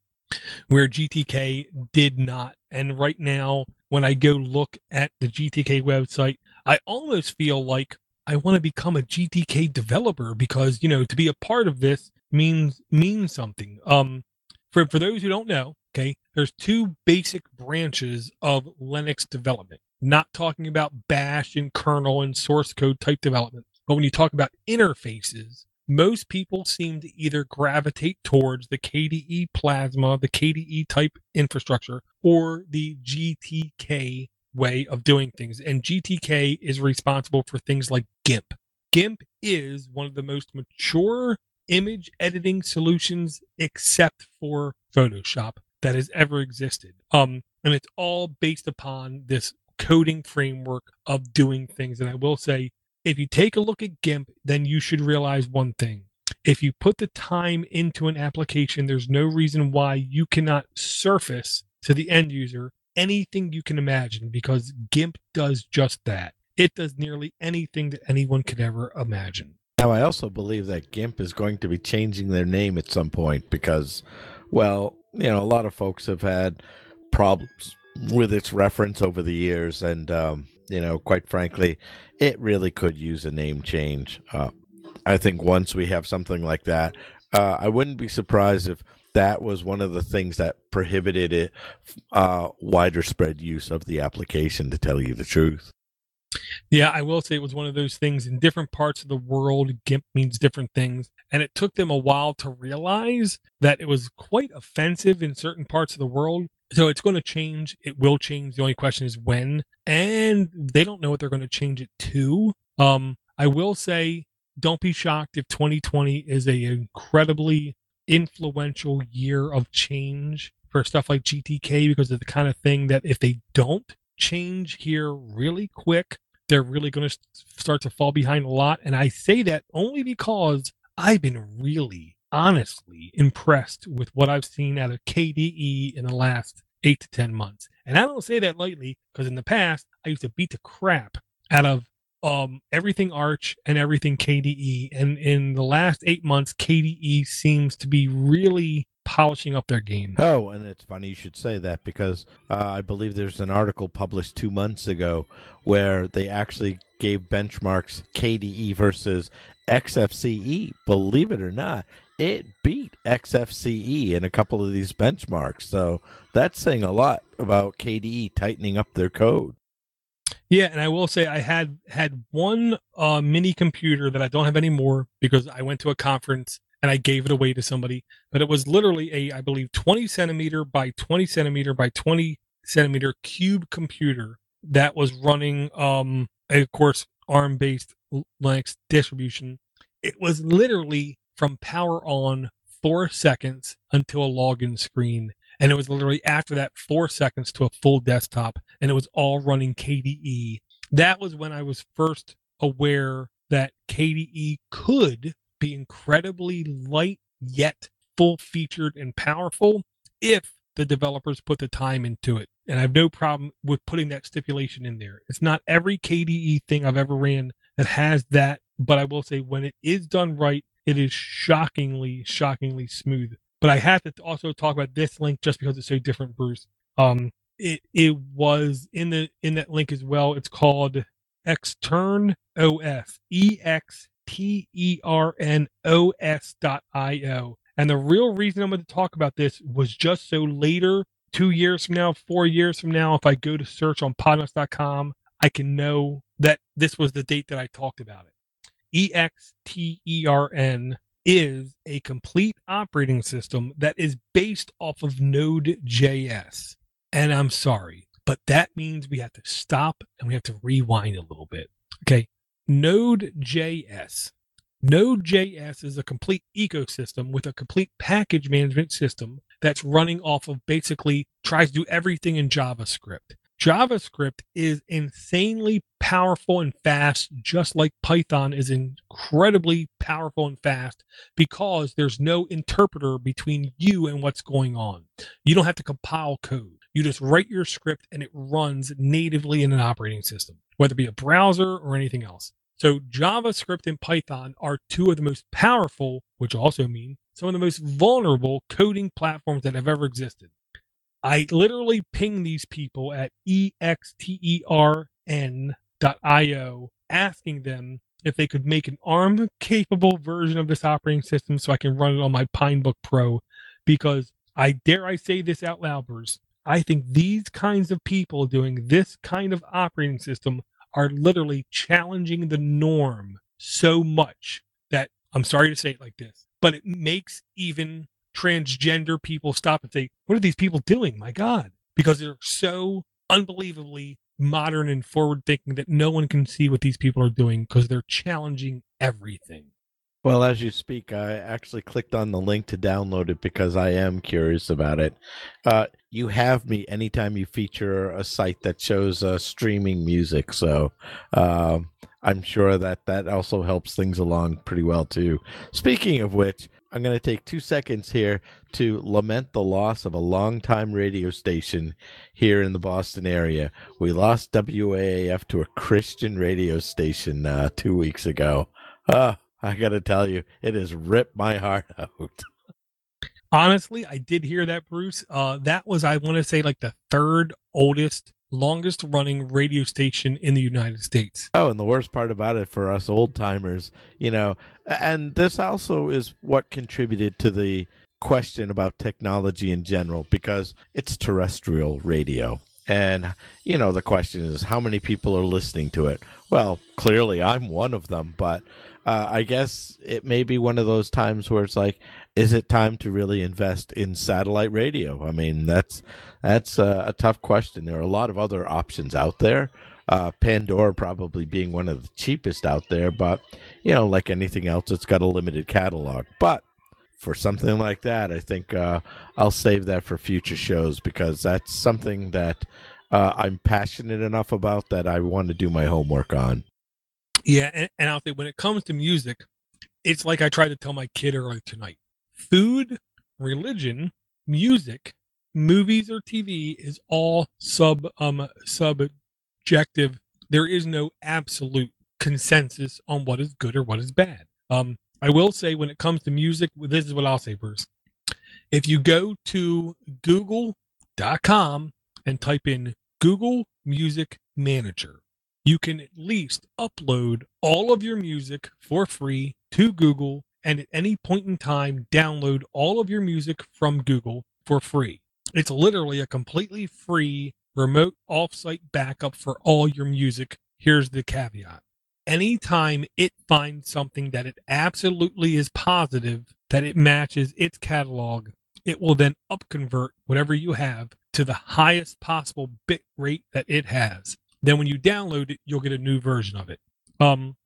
S1: where GTK did not. And right now, when I go look at the GTK website, I almost feel like I want to become a GTK developer because, you know, to be a part of this means means something. Um for for those who don't know, okay, there's two basic branches of Linux development. Not talking about bash and kernel and source code type development, but when you talk about interfaces, most people seem to either gravitate towards the KDE Plasma, the KDE type infrastructure, or the GTK way of doing things. And GTK is responsible for things like GIMP. GIMP is one of the most mature image editing solutions, except for Photoshop, that has ever existed. Um, and it's all based upon this coding framework of doing things. And I will say, if you take a look at GIMP, then you should realize one thing. If you put the time into an application, there's no reason why you cannot surface to the end user anything you can imagine because GIMP does just that. It does nearly anything that anyone could ever imagine.
S2: Now, I also believe that GIMP is going to be changing their name at some point because, well, you know, a lot of folks have had problems with its reference over the years, and um, you know, quite frankly, it really could use a name change. Uh, I think once we have something like that, uh, I wouldn't be surprised if that was one of the things that prohibited it uh, wider spread use of the application. To tell you the truth.
S1: Yeah, I will say it was one of those things in different parts of the world. GIMP means different things. And it took them a while to realize that it was quite offensive in certain parts of the world. So it's going to change. It will change. The only question is when. And they don't know what they're going to change it to. Um, I will say, don't be shocked if 2020 is a incredibly influential year of change for stuff like GTK because of the kind of thing that if they don't change here really quick, they're really going to start to fall behind a lot. And I say that only because I've been really, honestly impressed with what I've seen out of KDE in the last eight to 10 months. And I don't say that lightly because in the past, I used to beat the crap out of um, everything Arch and everything KDE. And in the last eight months, KDE seems to be really polishing up their game.
S2: Oh, and it's funny you should say that because uh, I believe there's an article published two months ago where they actually gave benchmarks KDE versus XFCE. Believe it or not, it beat XFCE in a couple of these benchmarks. So that's saying a lot about KDE tightening up their code.
S1: Yeah, and I will say I had had one uh, mini computer that I don't have anymore because I went to a conference and I gave it away to somebody. But it was literally a, I believe, 20 centimeter by 20 centimeter by 20 centimeter cube computer that was running, um, of course, ARM based Linux distribution. It was literally from power on four seconds until a login screen. And it was literally after that four seconds to a full desktop. And it was all running KDE. That was when I was first aware that KDE could be incredibly light yet full featured and powerful if the developers put the time into it. And I have no problem with putting that stipulation in there. It's not every KDE thing I've ever ran that has that, but I will say when it is done right, it is shockingly, shockingly smooth. But I have to also talk about this link just because it's so different, Bruce. Um, it it was in the in that link as well. It's called Extern OS, E X T E R N O S dot I O. And the real reason I'm going to talk about this was just so later, two years from now, four years from now, if I go to search on podnutz.com, I can know that this was the date that I talked about it. EXTERN is a complete operating system that is based off of Node.js. And I'm sorry, but that means we have to stop and we have to rewind a little bit. Okay. Node.js. Node.js is a complete ecosystem with a complete package management system that's running off of basically tries to do everything in JavaScript. JavaScript is insanely powerful and fast, just like Python is incredibly powerful and fast because there's no interpreter between you and what's going on. You don't have to compile code. You just write your script and it runs natively in an operating system, whether it be a browser or anything else. So JavaScript and Python are two of the most powerful, which also mean some of the most vulnerable coding platforms that have ever existed. I literally ping these people at extern.io asking them if they could make an ARM capable version of this operating system so I can run it on my Pinebook Pro because I dare I say this out loud, Bruce. I think these kinds of people doing this kind of operating system are literally challenging the norm so much that I'm sorry to say it like this, but it makes even transgender people stop and say, What are these people doing? My God. Because they're so unbelievably modern and forward thinking that no one can see what these people are doing because they're challenging everything.
S2: Well, as you speak, I actually clicked on the link to download it because I am curious about it. Uh, you have me anytime you feature a site that shows uh, streaming music, so uh, I'm sure that that also helps things along pretty well too. Speaking of which, I'm going to take two seconds here to lament the loss of a longtime radio station here in the Boston area. We lost WAAF to a Christian radio station uh, two weeks ago. Uh, I got to tell you, it has ripped my heart out.
S1: Honestly, I did hear that, Bruce. Uh, that was, I want to say, like the third oldest, longest running radio station in the United States.
S2: Oh, and the worst part about it for us old timers, you know, and this also is what contributed to the question about technology in general because it's terrestrial radio. And, you know, the question is how many people are listening to it? Well, clearly I'm one of them, but uh, I guess it may be one of those times where it's like, is it time to really invest in satellite radio? I mean, that's that's a, a tough question. There are a lot of other options out there. Uh, Pandora probably being one of the cheapest out there, but you know, like anything else, it's got a limited catalog. But for something like that, I think uh, I'll save that for future shows because that's something that uh, I'm passionate enough about that I want to do my homework on.
S1: Yeah, and, and I'll say when it comes to music, it's like I tried to tell my kid earlier tonight. Food, religion, music, movies or TV is all sub um subjective. There is no absolute consensus on what is good or what is bad. Um, I will say when it comes to music, this is what I'll say, Bruce. If you go to google.com and type in Google Music Manager, you can at least upload all of your music for free to Google and at any point in time download all of your music from Google for free. It's literally a completely free remote offsite backup for all your music. Here's the caveat. Anytime it finds something that it absolutely is positive that it matches its catalog, it will then upconvert whatever you have to the highest possible bit rate that it has. Then when you download it, you'll get a new version of it. Um,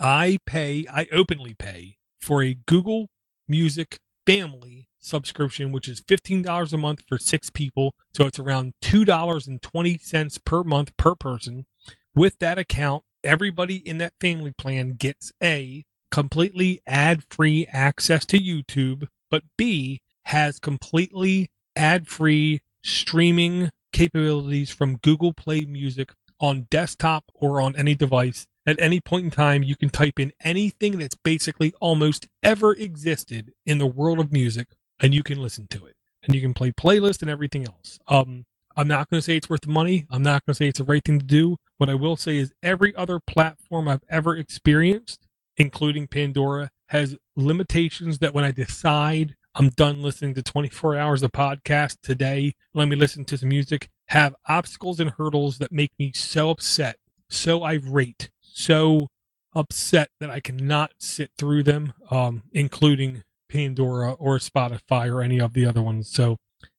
S1: I pay, I openly pay for a Google Music family subscription, which is $15 a month for six people. So it's around $2.20 per month per person. With that account, everybody in that family plan gets A, completely ad free access to YouTube, but B, has completely ad free streaming capabilities from Google Play Music on desktop or on any device. At any point in time, you can type in anything that's basically almost ever existed in the world of music and you can listen to it. And you can play playlist and everything else. Um, I'm not going to say it's worth the money. I'm not going to say it's the right thing to do. What I will say is every other platform I've ever experienced, including Pandora, has limitations that when I decide I'm done listening to 24 hours of podcast today, let me listen to some music, have obstacles and hurdles that make me so upset, so irate, so upset that I cannot sit through them, um, including Pandora or Spotify or any of the other ones. So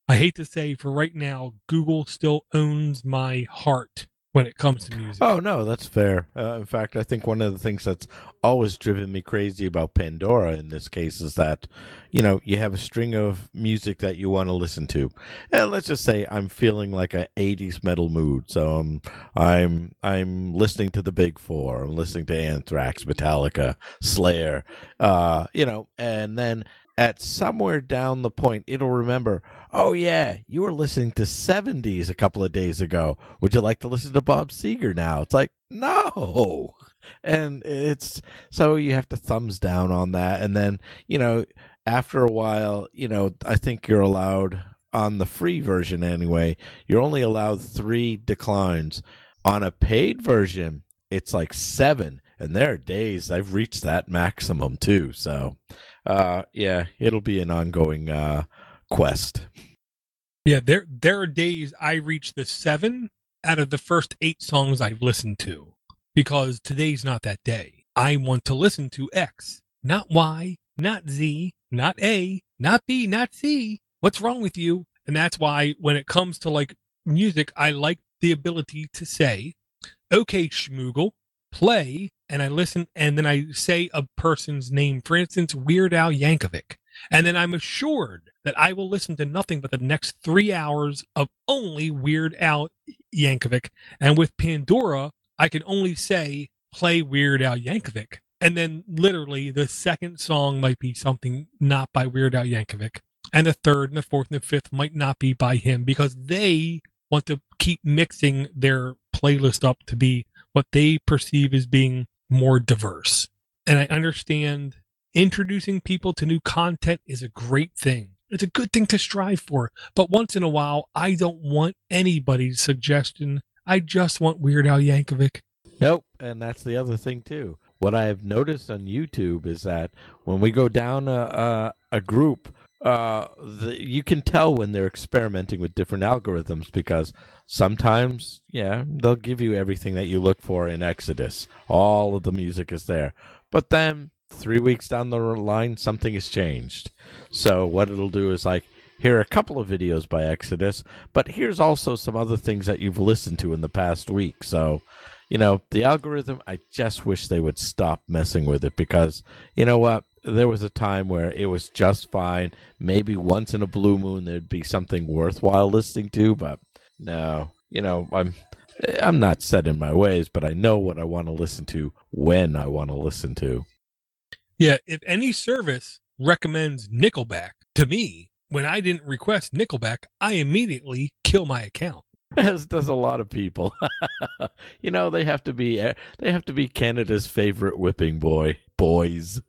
S1: I hate to say for right now, Google still owns my heart when it comes to music.
S2: Oh no, that's fair. Uh, in fact, I think one of the things that's always driven me crazy about Pandora in this case is that, you know, you have a string of music that you want to listen to, and let's just say I'm feeling like a '80s metal mood, so I'm I'm I'm listening to the Big Four, I'm listening to Anthrax, Metallica, Slayer, uh, you know, and then at somewhere down the point, it'll remember, oh, yeah, you were listening to 70s a couple of days ago. Would you like to listen to Bob Seger now? It's like, no. And it's so you have to thumbs down on that. And then, you know, after a while, you know, I think you're allowed on the free version anyway, you're only allowed three declines. On a paid version, it's like seven. And there are days I've reached that maximum too. So, uh, yeah, it'll be an ongoing uh, quest.
S1: Yeah, there there are days I reach the seven out of the first eight songs I've listened to because today's not that day. I want to listen to X, not Y, not Z, not A, not B, not C. What's wrong with you? And that's why when it comes to like music, I like the ability to say, okay, Schmoogle, play and I listen and then I say a person's name, for instance, Weird Al Yankovic. And then I'm assured that I will listen to nothing but the next three hours of only Weird Al Yankovic. And with Pandora, I can only say, play Weird Al Yankovic. And then literally the second song might be something not by Weird Al Yankovic. And the third and the fourth and the fifth might not be by him because they want to keep mixing their playlist up to be what they perceive as being more diverse. and I understand introducing people to new content is a great thing. It's a good thing to strive for. But once in a while, I don't want anybody's suggestion. I just want Weird Al Yankovic.
S2: Nope. And that's the other thing, too. What I have noticed on YouTube is that when we go down a, a, a group, uh, the, you can tell when they're experimenting with different algorithms because sometimes, yeah, they'll give you everything that you look for in Exodus. All of the music is there. But then three weeks down the line, something has changed. So what it'll do is like, here are a couple of videos by Exodus, but here's also some other things that you've listened to in the past week. So, you know, the algorithm, I just wish they would stop messing with it because, you know what? There was a time where it was just fine. Maybe once in a blue moon there'd be something worthwhile listening to, but no, you know, I'm I'm not set in my ways, but I know what I want to listen to when I want to listen to.
S1: Yeah, if any service recommends Nickelback to me when I didn't request Nickelback, I immediately kill my account.
S2: As does a lot of people. you know, they have to be eh, they have to be Canada's favorite whipping boy boys.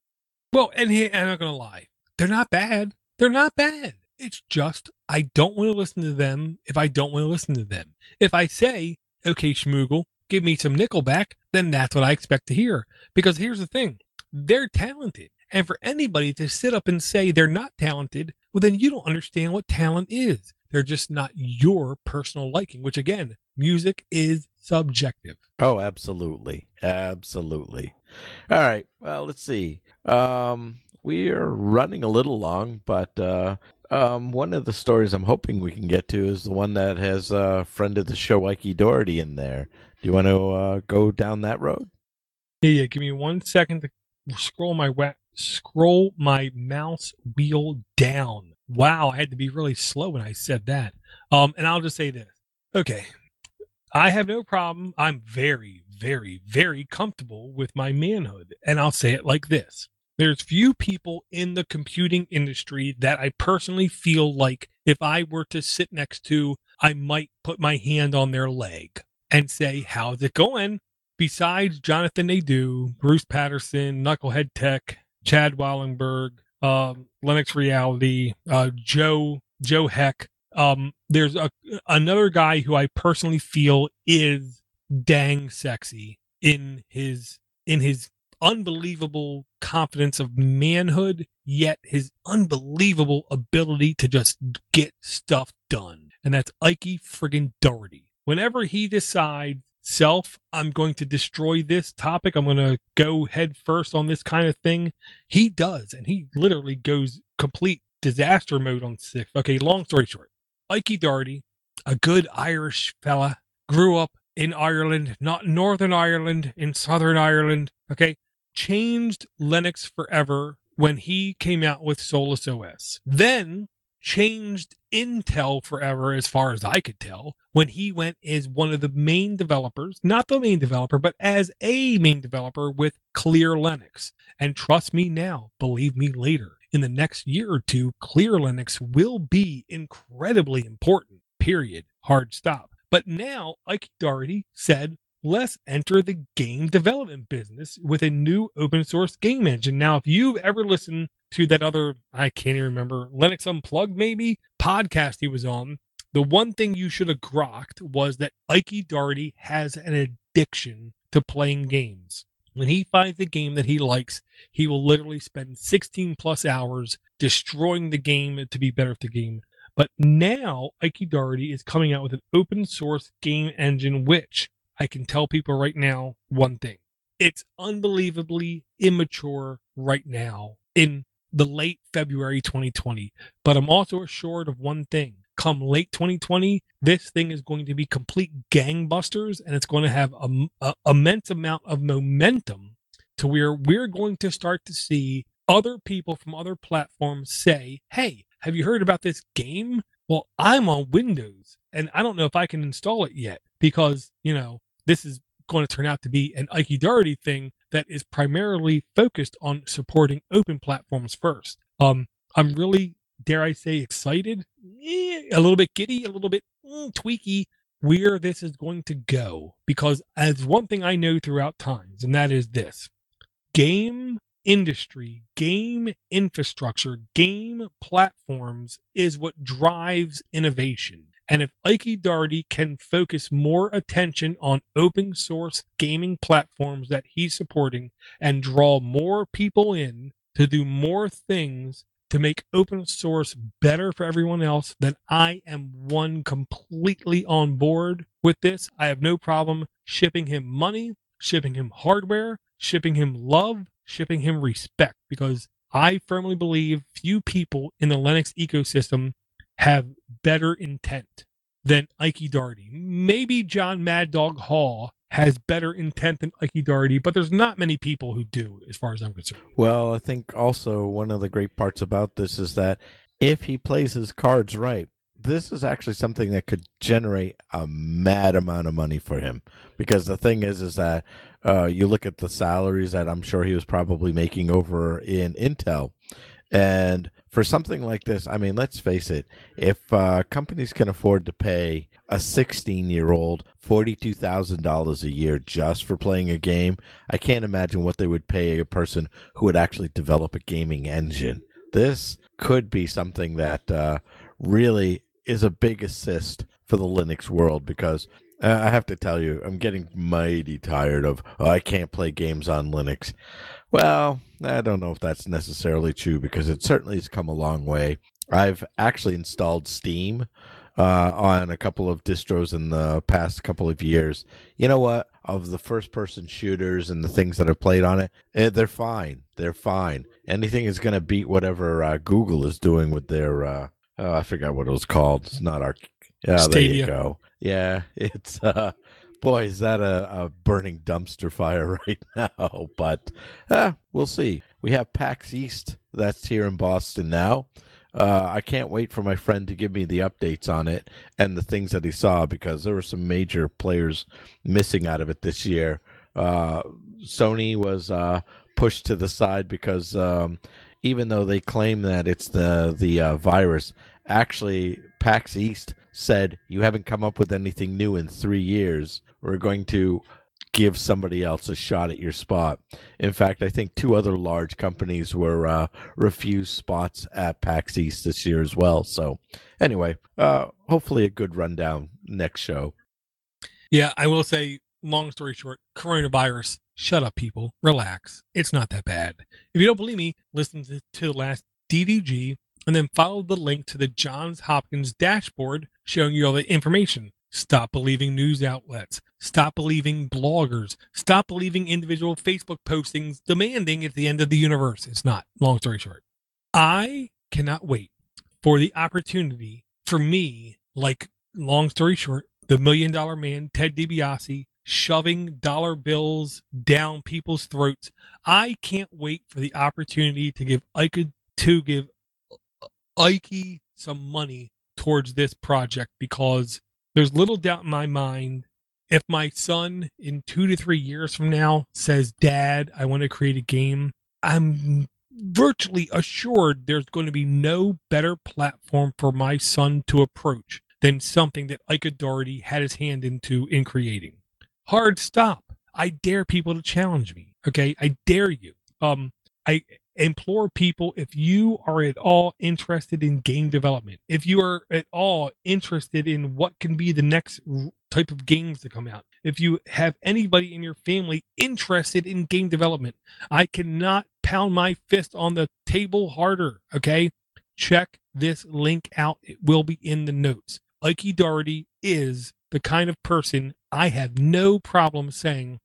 S1: Well, and he, I'm not gonna lie, they're not bad. They're not bad. It's just I don't want to listen to them if I don't want to listen to them. If I say, okay, Schmoogle, give me some Nickelback, then that's what I expect to hear. Because here's the thing they're talented. And for anybody to sit up and say they're not talented, well, then you don't understand what talent is. They're just not your personal liking, which again, music is subjective.
S2: Oh, absolutely. Absolutely. All right. Well, let's see. Um, we are running a little long, but uh, um, one of the stories I'm hoping we can get to is the one that has a uh, friend of the show, Ikey Doherty, in there. Do you want to uh, go down that road?
S1: Yeah, yeah. Give me one second to scroll my scroll my mouse wheel down. Wow, I had to be really slow when I said that. Um, and I'll just say this. Okay. I have no problem. I'm very, very, very comfortable with my manhood. And I'll say it like this. There's few people in the computing industry that I personally feel like if I were to sit next to, I might put my hand on their leg and say, How's it going? Besides Jonathan Nadeau, Bruce Patterson, Knucklehead Tech, Chad Wollenberg, um, Linux Reality, uh, Joe Joe Heck, um, there's a another guy who I personally feel is dang sexy in his in his unbelievable confidence of manhood, yet his unbelievable ability to just get stuff done. And that's Ikey friggin' Doherty. Whenever he decides self, I'm going to destroy this topic. I'm going to go head first on this kind of thing. He does, and he literally goes complete disaster mode on six. Okay, long story short, Ikey Doherty, a good Irish fella, grew up in Ireland, not Northern Ireland, in Southern Ireland. Okay, changed Linux forever when he came out with Solus OS. Then changed Intel forever, as far as I could tell, when he went as one of the main developers, not the main developer, but as a main developer with Clear Linux. And trust me now, believe me later, in the next year or two, Clear Linux will be incredibly important, period. Hard stop. But now, Ike Doherty said, let's enter the game development business with a new open source game engine. Now, if you've ever listened to that other, I can't even remember, Linux Unplugged maybe podcast he was on, the one thing you should have grokked was that Ikey Doherty has an addiction to playing games. When he finds a game that he likes, he will literally spend 16 plus hours destroying the game to be better at the game. But now Ikey Doherty is coming out with an open source game engine, which I can tell people right now one thing. It's unbelievably immature right now in the late February 2020. But I'm also assured of one thing. Come late 2020, this thing is going to be complete gangbusters and it's going to have a, immense amount of momentum to where we're going to start to see other people from other platforms say, Hey, have you heard about this game? Well, I'm on Windows and I don't know if I can install it yet because, you know, this is going to turn out to be an Ikey Doherty thing that is primarily focused on supporting open platforms first. Um, I'm really, dare I say, excited, eh, a little bit giddy, a little bit mm, tweaky where this is going to go. Because as one thing I know throughout times, and that is this game industry, game infrastructure, game platforms is what drives innovation. And if Ike Doherty can focus more attention on open source gaming platforms that he's supporting and draw more people in to do more things to make open source better for everyone else, then I am one completely on board with this. I have no problem shipping him money, shipping him hardware, shipping him love, shipping him respect, because I firmly believe few people in the Linux ecosystem have better intent than Ike Doherty. Maybe Jon Mad Dog Hall has better intent than Ike Doherty, but there's not many people who do, as far as I'm concerned.
S2: Well, I think also one of the great parts about this is that if he plays his cards right, this is actually something that could generate a mad amount of money for him. Because the thing is, is that uh, you look at the salaries that I'm sure he was probably making over in Intel, and for something like this, I mean, let's face it, if uh, companies can afford to pay a 16 year old $42,000 a year just for playing a game, I can't imagine what they would pay a person who would actually develop a gaming engine. This could be something that uh, really is a big assist for the Linux world because uh, I have to tell you, I'm getting mighty tired of, oh, I can't play games on Linux. Well, I don't know if that's necessarily true because it certainly has come a long way. I've actually installed Steam uh, on a couple of distros in the past couple of years. You know what? Of the first person shooters and the things that I've played on it, eh, they're fine. They're fine. Anything is going to beat whatever uh, Google is doing with their. Uh, oh, I forgot what it was called. It's not our. Yeah,
S1: Stadia.
S2: there you go. Yeah, it's uh, boy, is that a, a burning dumpster fire right now. But uh, we'll see. We have PAX East that's here in Boston now. Uh, I can't wait for my friend to give me the updates on it and the things that he saw because there were some major players missing out of it this year. Uh, Sony was uh, pushed to the side because um, even though they claim that it's the the uh, virus, actually PAX East said you haven't come up with anything new in three years. We're going to give somebody else a shot at your spot. In fact, I think two other large companies were uh, refused spots at PAX East this year as well. So, anyway, uh, hopefully a good rundown next show.
S1: Yeah, I will say, long story short, coronavirus. Shut up, people. Relax. It's not that bad. If you don't believe me, listen to, to last DDG and then follow the link to the Johns Hopkins dashboard showing you all the information. Stop believing news outlets. Stop believing bloggers. Stop believing individual Facebook postings demanding it's the end of the universe. It's not. Long story short, I cannot wait for the opportunity for me, like, long story short, the million dollar man, Ted DiBiase, shoving dollar bills down people's throats. I can't wait for the opportunity to give I could to give Ike some money towards this project because there's little doubt in my mind if my son in two to three years from now says, Dad, I want to create a game, I'm virtually assured there's going to be no better platform for my son to approach than something that Ike Doherty had his hand into in creating. Hard stop. I dare people to challenge me. Okay. I dare you. Um, I implore people if you are at all interested in game development, if you are at all interested in what can be the next type of games to come out, if you have anybody in your family interested in game development, I cannot pound my fist on the table harder. Okay. Check this link out. It will be in the notes. Ike Doherty is the kind of person I have no problem saying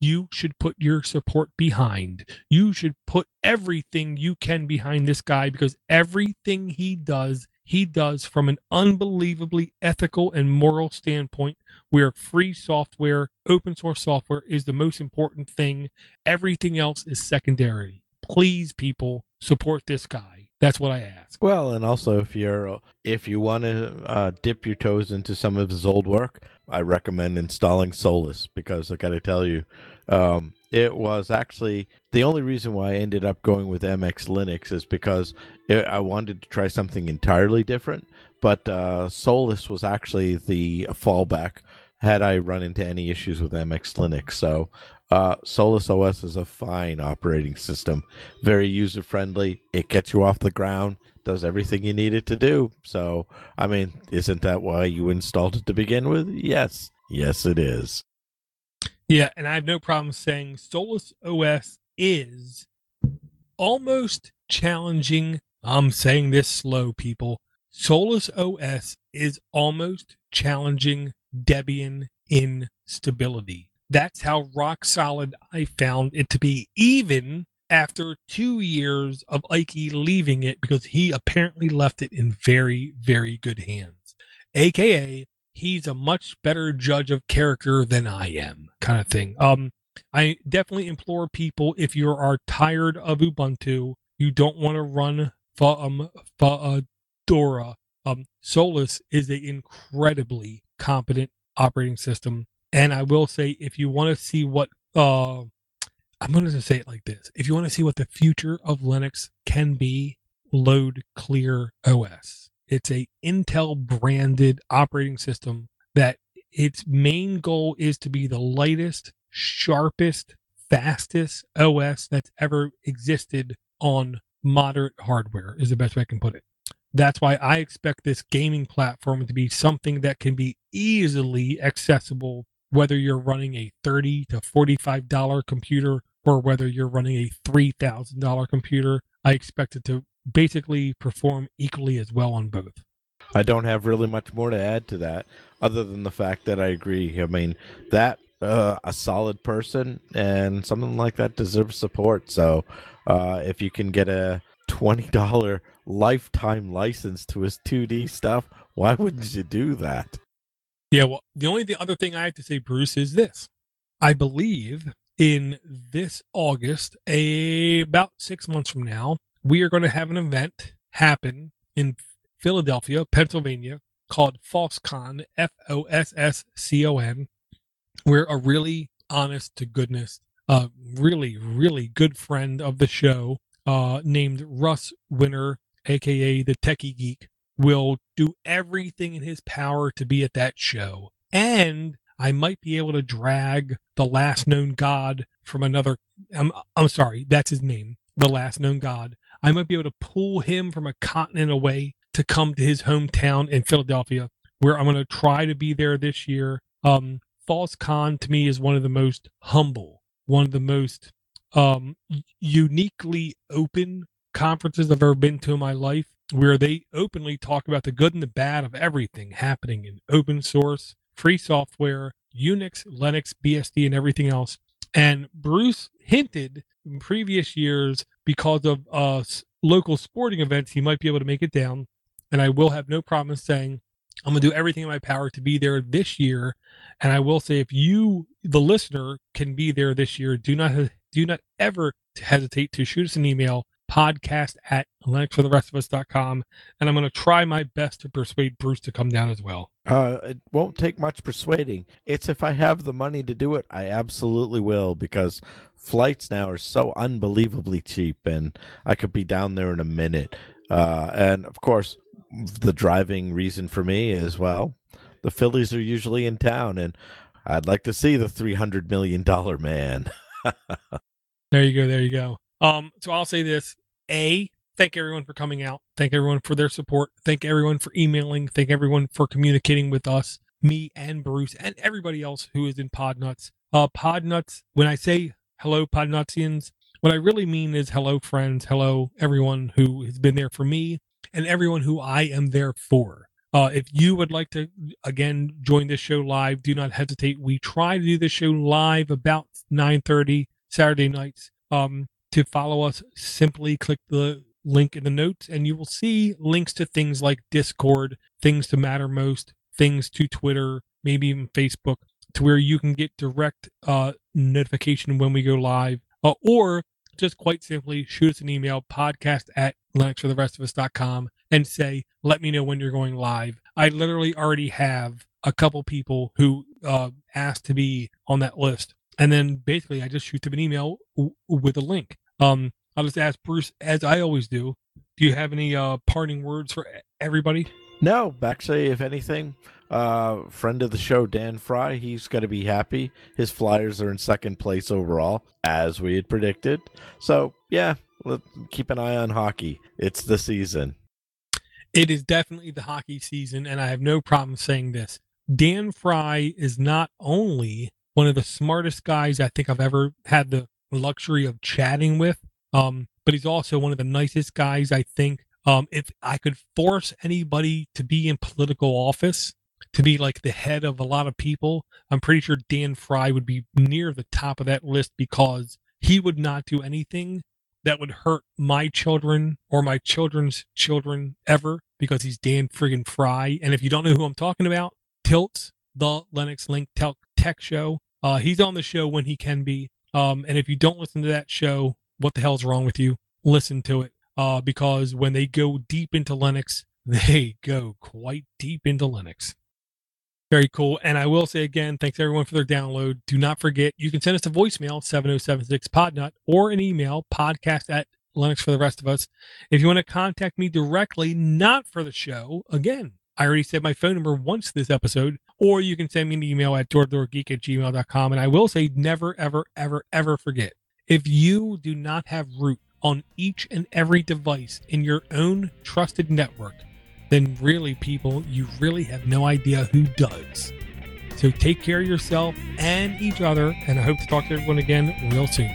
S1: you should put your support behind. You should put everything you can behind this guy because everything he does, he does from an unbelievably ethical and moral standpoint where free software, open source software is the most important thing. Everything else is secondary. Please, people, support this guy. That's what I ask.
S2: Well, and also if you're if you want to uh, dip your toes into some of his old work, I recommend installing Solus because I got to tell you, um, it was actually the only reason why I ended up going with MX Linux is because it, I wanted to try something entirely different. But uh, Solus was actually the fallback had I run into any issues with MX Linux. So uh, Solus OS is a fine operating system, very user friendly. It gets you off the ground, does everything you need it to do. So, I mean, isn't that why you installed it to begin with? Yes, yes, it is.
S1: Yeah, and I have no problem saying Solus OS is almost challenging. I'm saying this slow, people. Solus OS is almost challenging Debian in stability. That's how rock solid I found it to be, even after two years of Ike leaving it because he apparently left it in very, very good hands. AKA, he's a much better judge of character than I am, kind of thing. Um, I definitely implore people if you are tired of Ubuntu, you don't want to run um, Fedora. Um, Solus is an incredibly competent operating system. And I will say, if you want to see what, uh, I'm going to say it like this if you want to see what the future of Linux can be, load Clear OS. It's a Intel branded operating system that its main goal is to be the lightest, sharpest, fastest OS that's ever existed on moderate hardware, is the best way I can put it. That's why I expect this gaming platform to be something that can be easily accessible, whether you're running a thirty to forty-five dollar computer or whether you're running a three thousand dollar computer. I expect it to basically perform equally as well on both.
S2: I don't have really much more to add to that, other than the fact that I agree. I mean that uh, a solid person and something like that deserves support. So uh, if you can get a twenty dollar lifetime license to his 2D stuff, why wouldn't you do that?
S1: Yeah, well, the only the other thing I have to say, Bruce, is this. I believe in this August, a, about six months from now, we are going to have an event happen in Philadelphia, Pennsylvania, called FossCon, F O S S C O N, where a really honest to goodness, uh, really, really good friend of the show, uh, named Russ Wenner, aka the Techie Geek, will do everything in his power to be at that show. And I might be able to drag the last known god from another. I'm, I'm sorry, that's his name, the last known god. I might be able to pull him from a continent away to come to his hometown in Philadelphia, where I'm going to try to be there this year. Um, FossCon to me is one of the most humble, one of the most um, uniquely open conferences I've ever been to in my life where they openly talk about the good and the bad of everything happening in open source, free software, Unix, Linux, BSD, and everything else. And Bruce hinted in previous years because of uh, local sporting events, he might be able to make it down. And I will have no problem saying I'm going to do everything in my power to be there this year. And I will say, if you, the listener, can be there this year, do not do not ever hesitate to shoot us an email podcast at linuxfortherestofus.com. And I'm going to try my best to persuade Bruce to come down as well.
S2: Uh, it won't take much persuading. It's if I have the money to do it, I absolutely will because flights now are so unbelievably cheap and I could be down there in a minute. Uh, and of course, the driving reason for me is well, the Phillies are usually in town and I'd like to see the $300 million man.
S1: there you go. There you go. Um, so I'll say this: A, thank everyone for coming out. Thank everyone for their support. Thank everyone for emailing. Thank everyone for communicating with us, me and Bruce, and everybody else who is in Podnutz. Uh, Podnutz. When I say hello, Podnutzians, what I really mean is hello, friends. Hello, everyone who has been there for me, and everyone who I am there for. Uh, if you would like to again join this show live, do not hesitate. We try to do this show live about 9:30 Saturday nights. Um, to follow us, simply click the link in the notes and you will see links to things like Discord, things to matter most, things to Twitter, maybe even Facebook, to where you can get direct uh, notification when we go live. Uh, or just quite simply shoot us an email, podcast at linuxfortherestofus.com, and say, let me know when you're going live. I literally already have a couple people who uh, asked to be on that list. And then basically, I just shoot them an email w- with a link. Um, I'll just ask Bruce, as I always do, do you have any uh, parting words for everybody?
S2: No, actually, if anything, Uh, friend of the show, Dan Fry, he's going to be happy. His Flyers are in second place overall, as we had predicted. So, yeah, keep an eye on hockey. It's the season.
S1: It is definitely the hockey season, and I have no problem saying this. Dan Fry is not only one of the smartest guys I think I've ever had the luxury of chatting with, um, but he's also one of the nicest guys I think. Um, if I could force anybody to be in political office, to be like the head of a lot of people, I'm pretty sure Dan Fry would be near the top of that list because he would not do anything that would hurt my children or my children's children ever because he's Dan friggin' Fry. And if you don't know who I'm talking about, TLLTS, the Linux Link Tech Show. Uh, he's on the show when he can be. Um, and if you don't listen to that show, what the hell's wrong with you? Listen to it. Uh, because when they go deep into Linux, they go quite deep into Linux. Very cool. And I will say again, thanks everyone for their download. Do not forget, you can send us a voicemail, 7076 Podnut, or an email, podcast at Linux for the rest of us. If you want to contact me directly, not for the show, again, I already said my phone number once this episode, or you can send me an email at doordoorgeek at gmail.com. And I will say, never, ever, ever, ever forget if you do not have root on each and every device in your own trusted network, then really, people, you really have no idea who does. So take care of yourself and each other, and I hope to talk to everyone again real soon.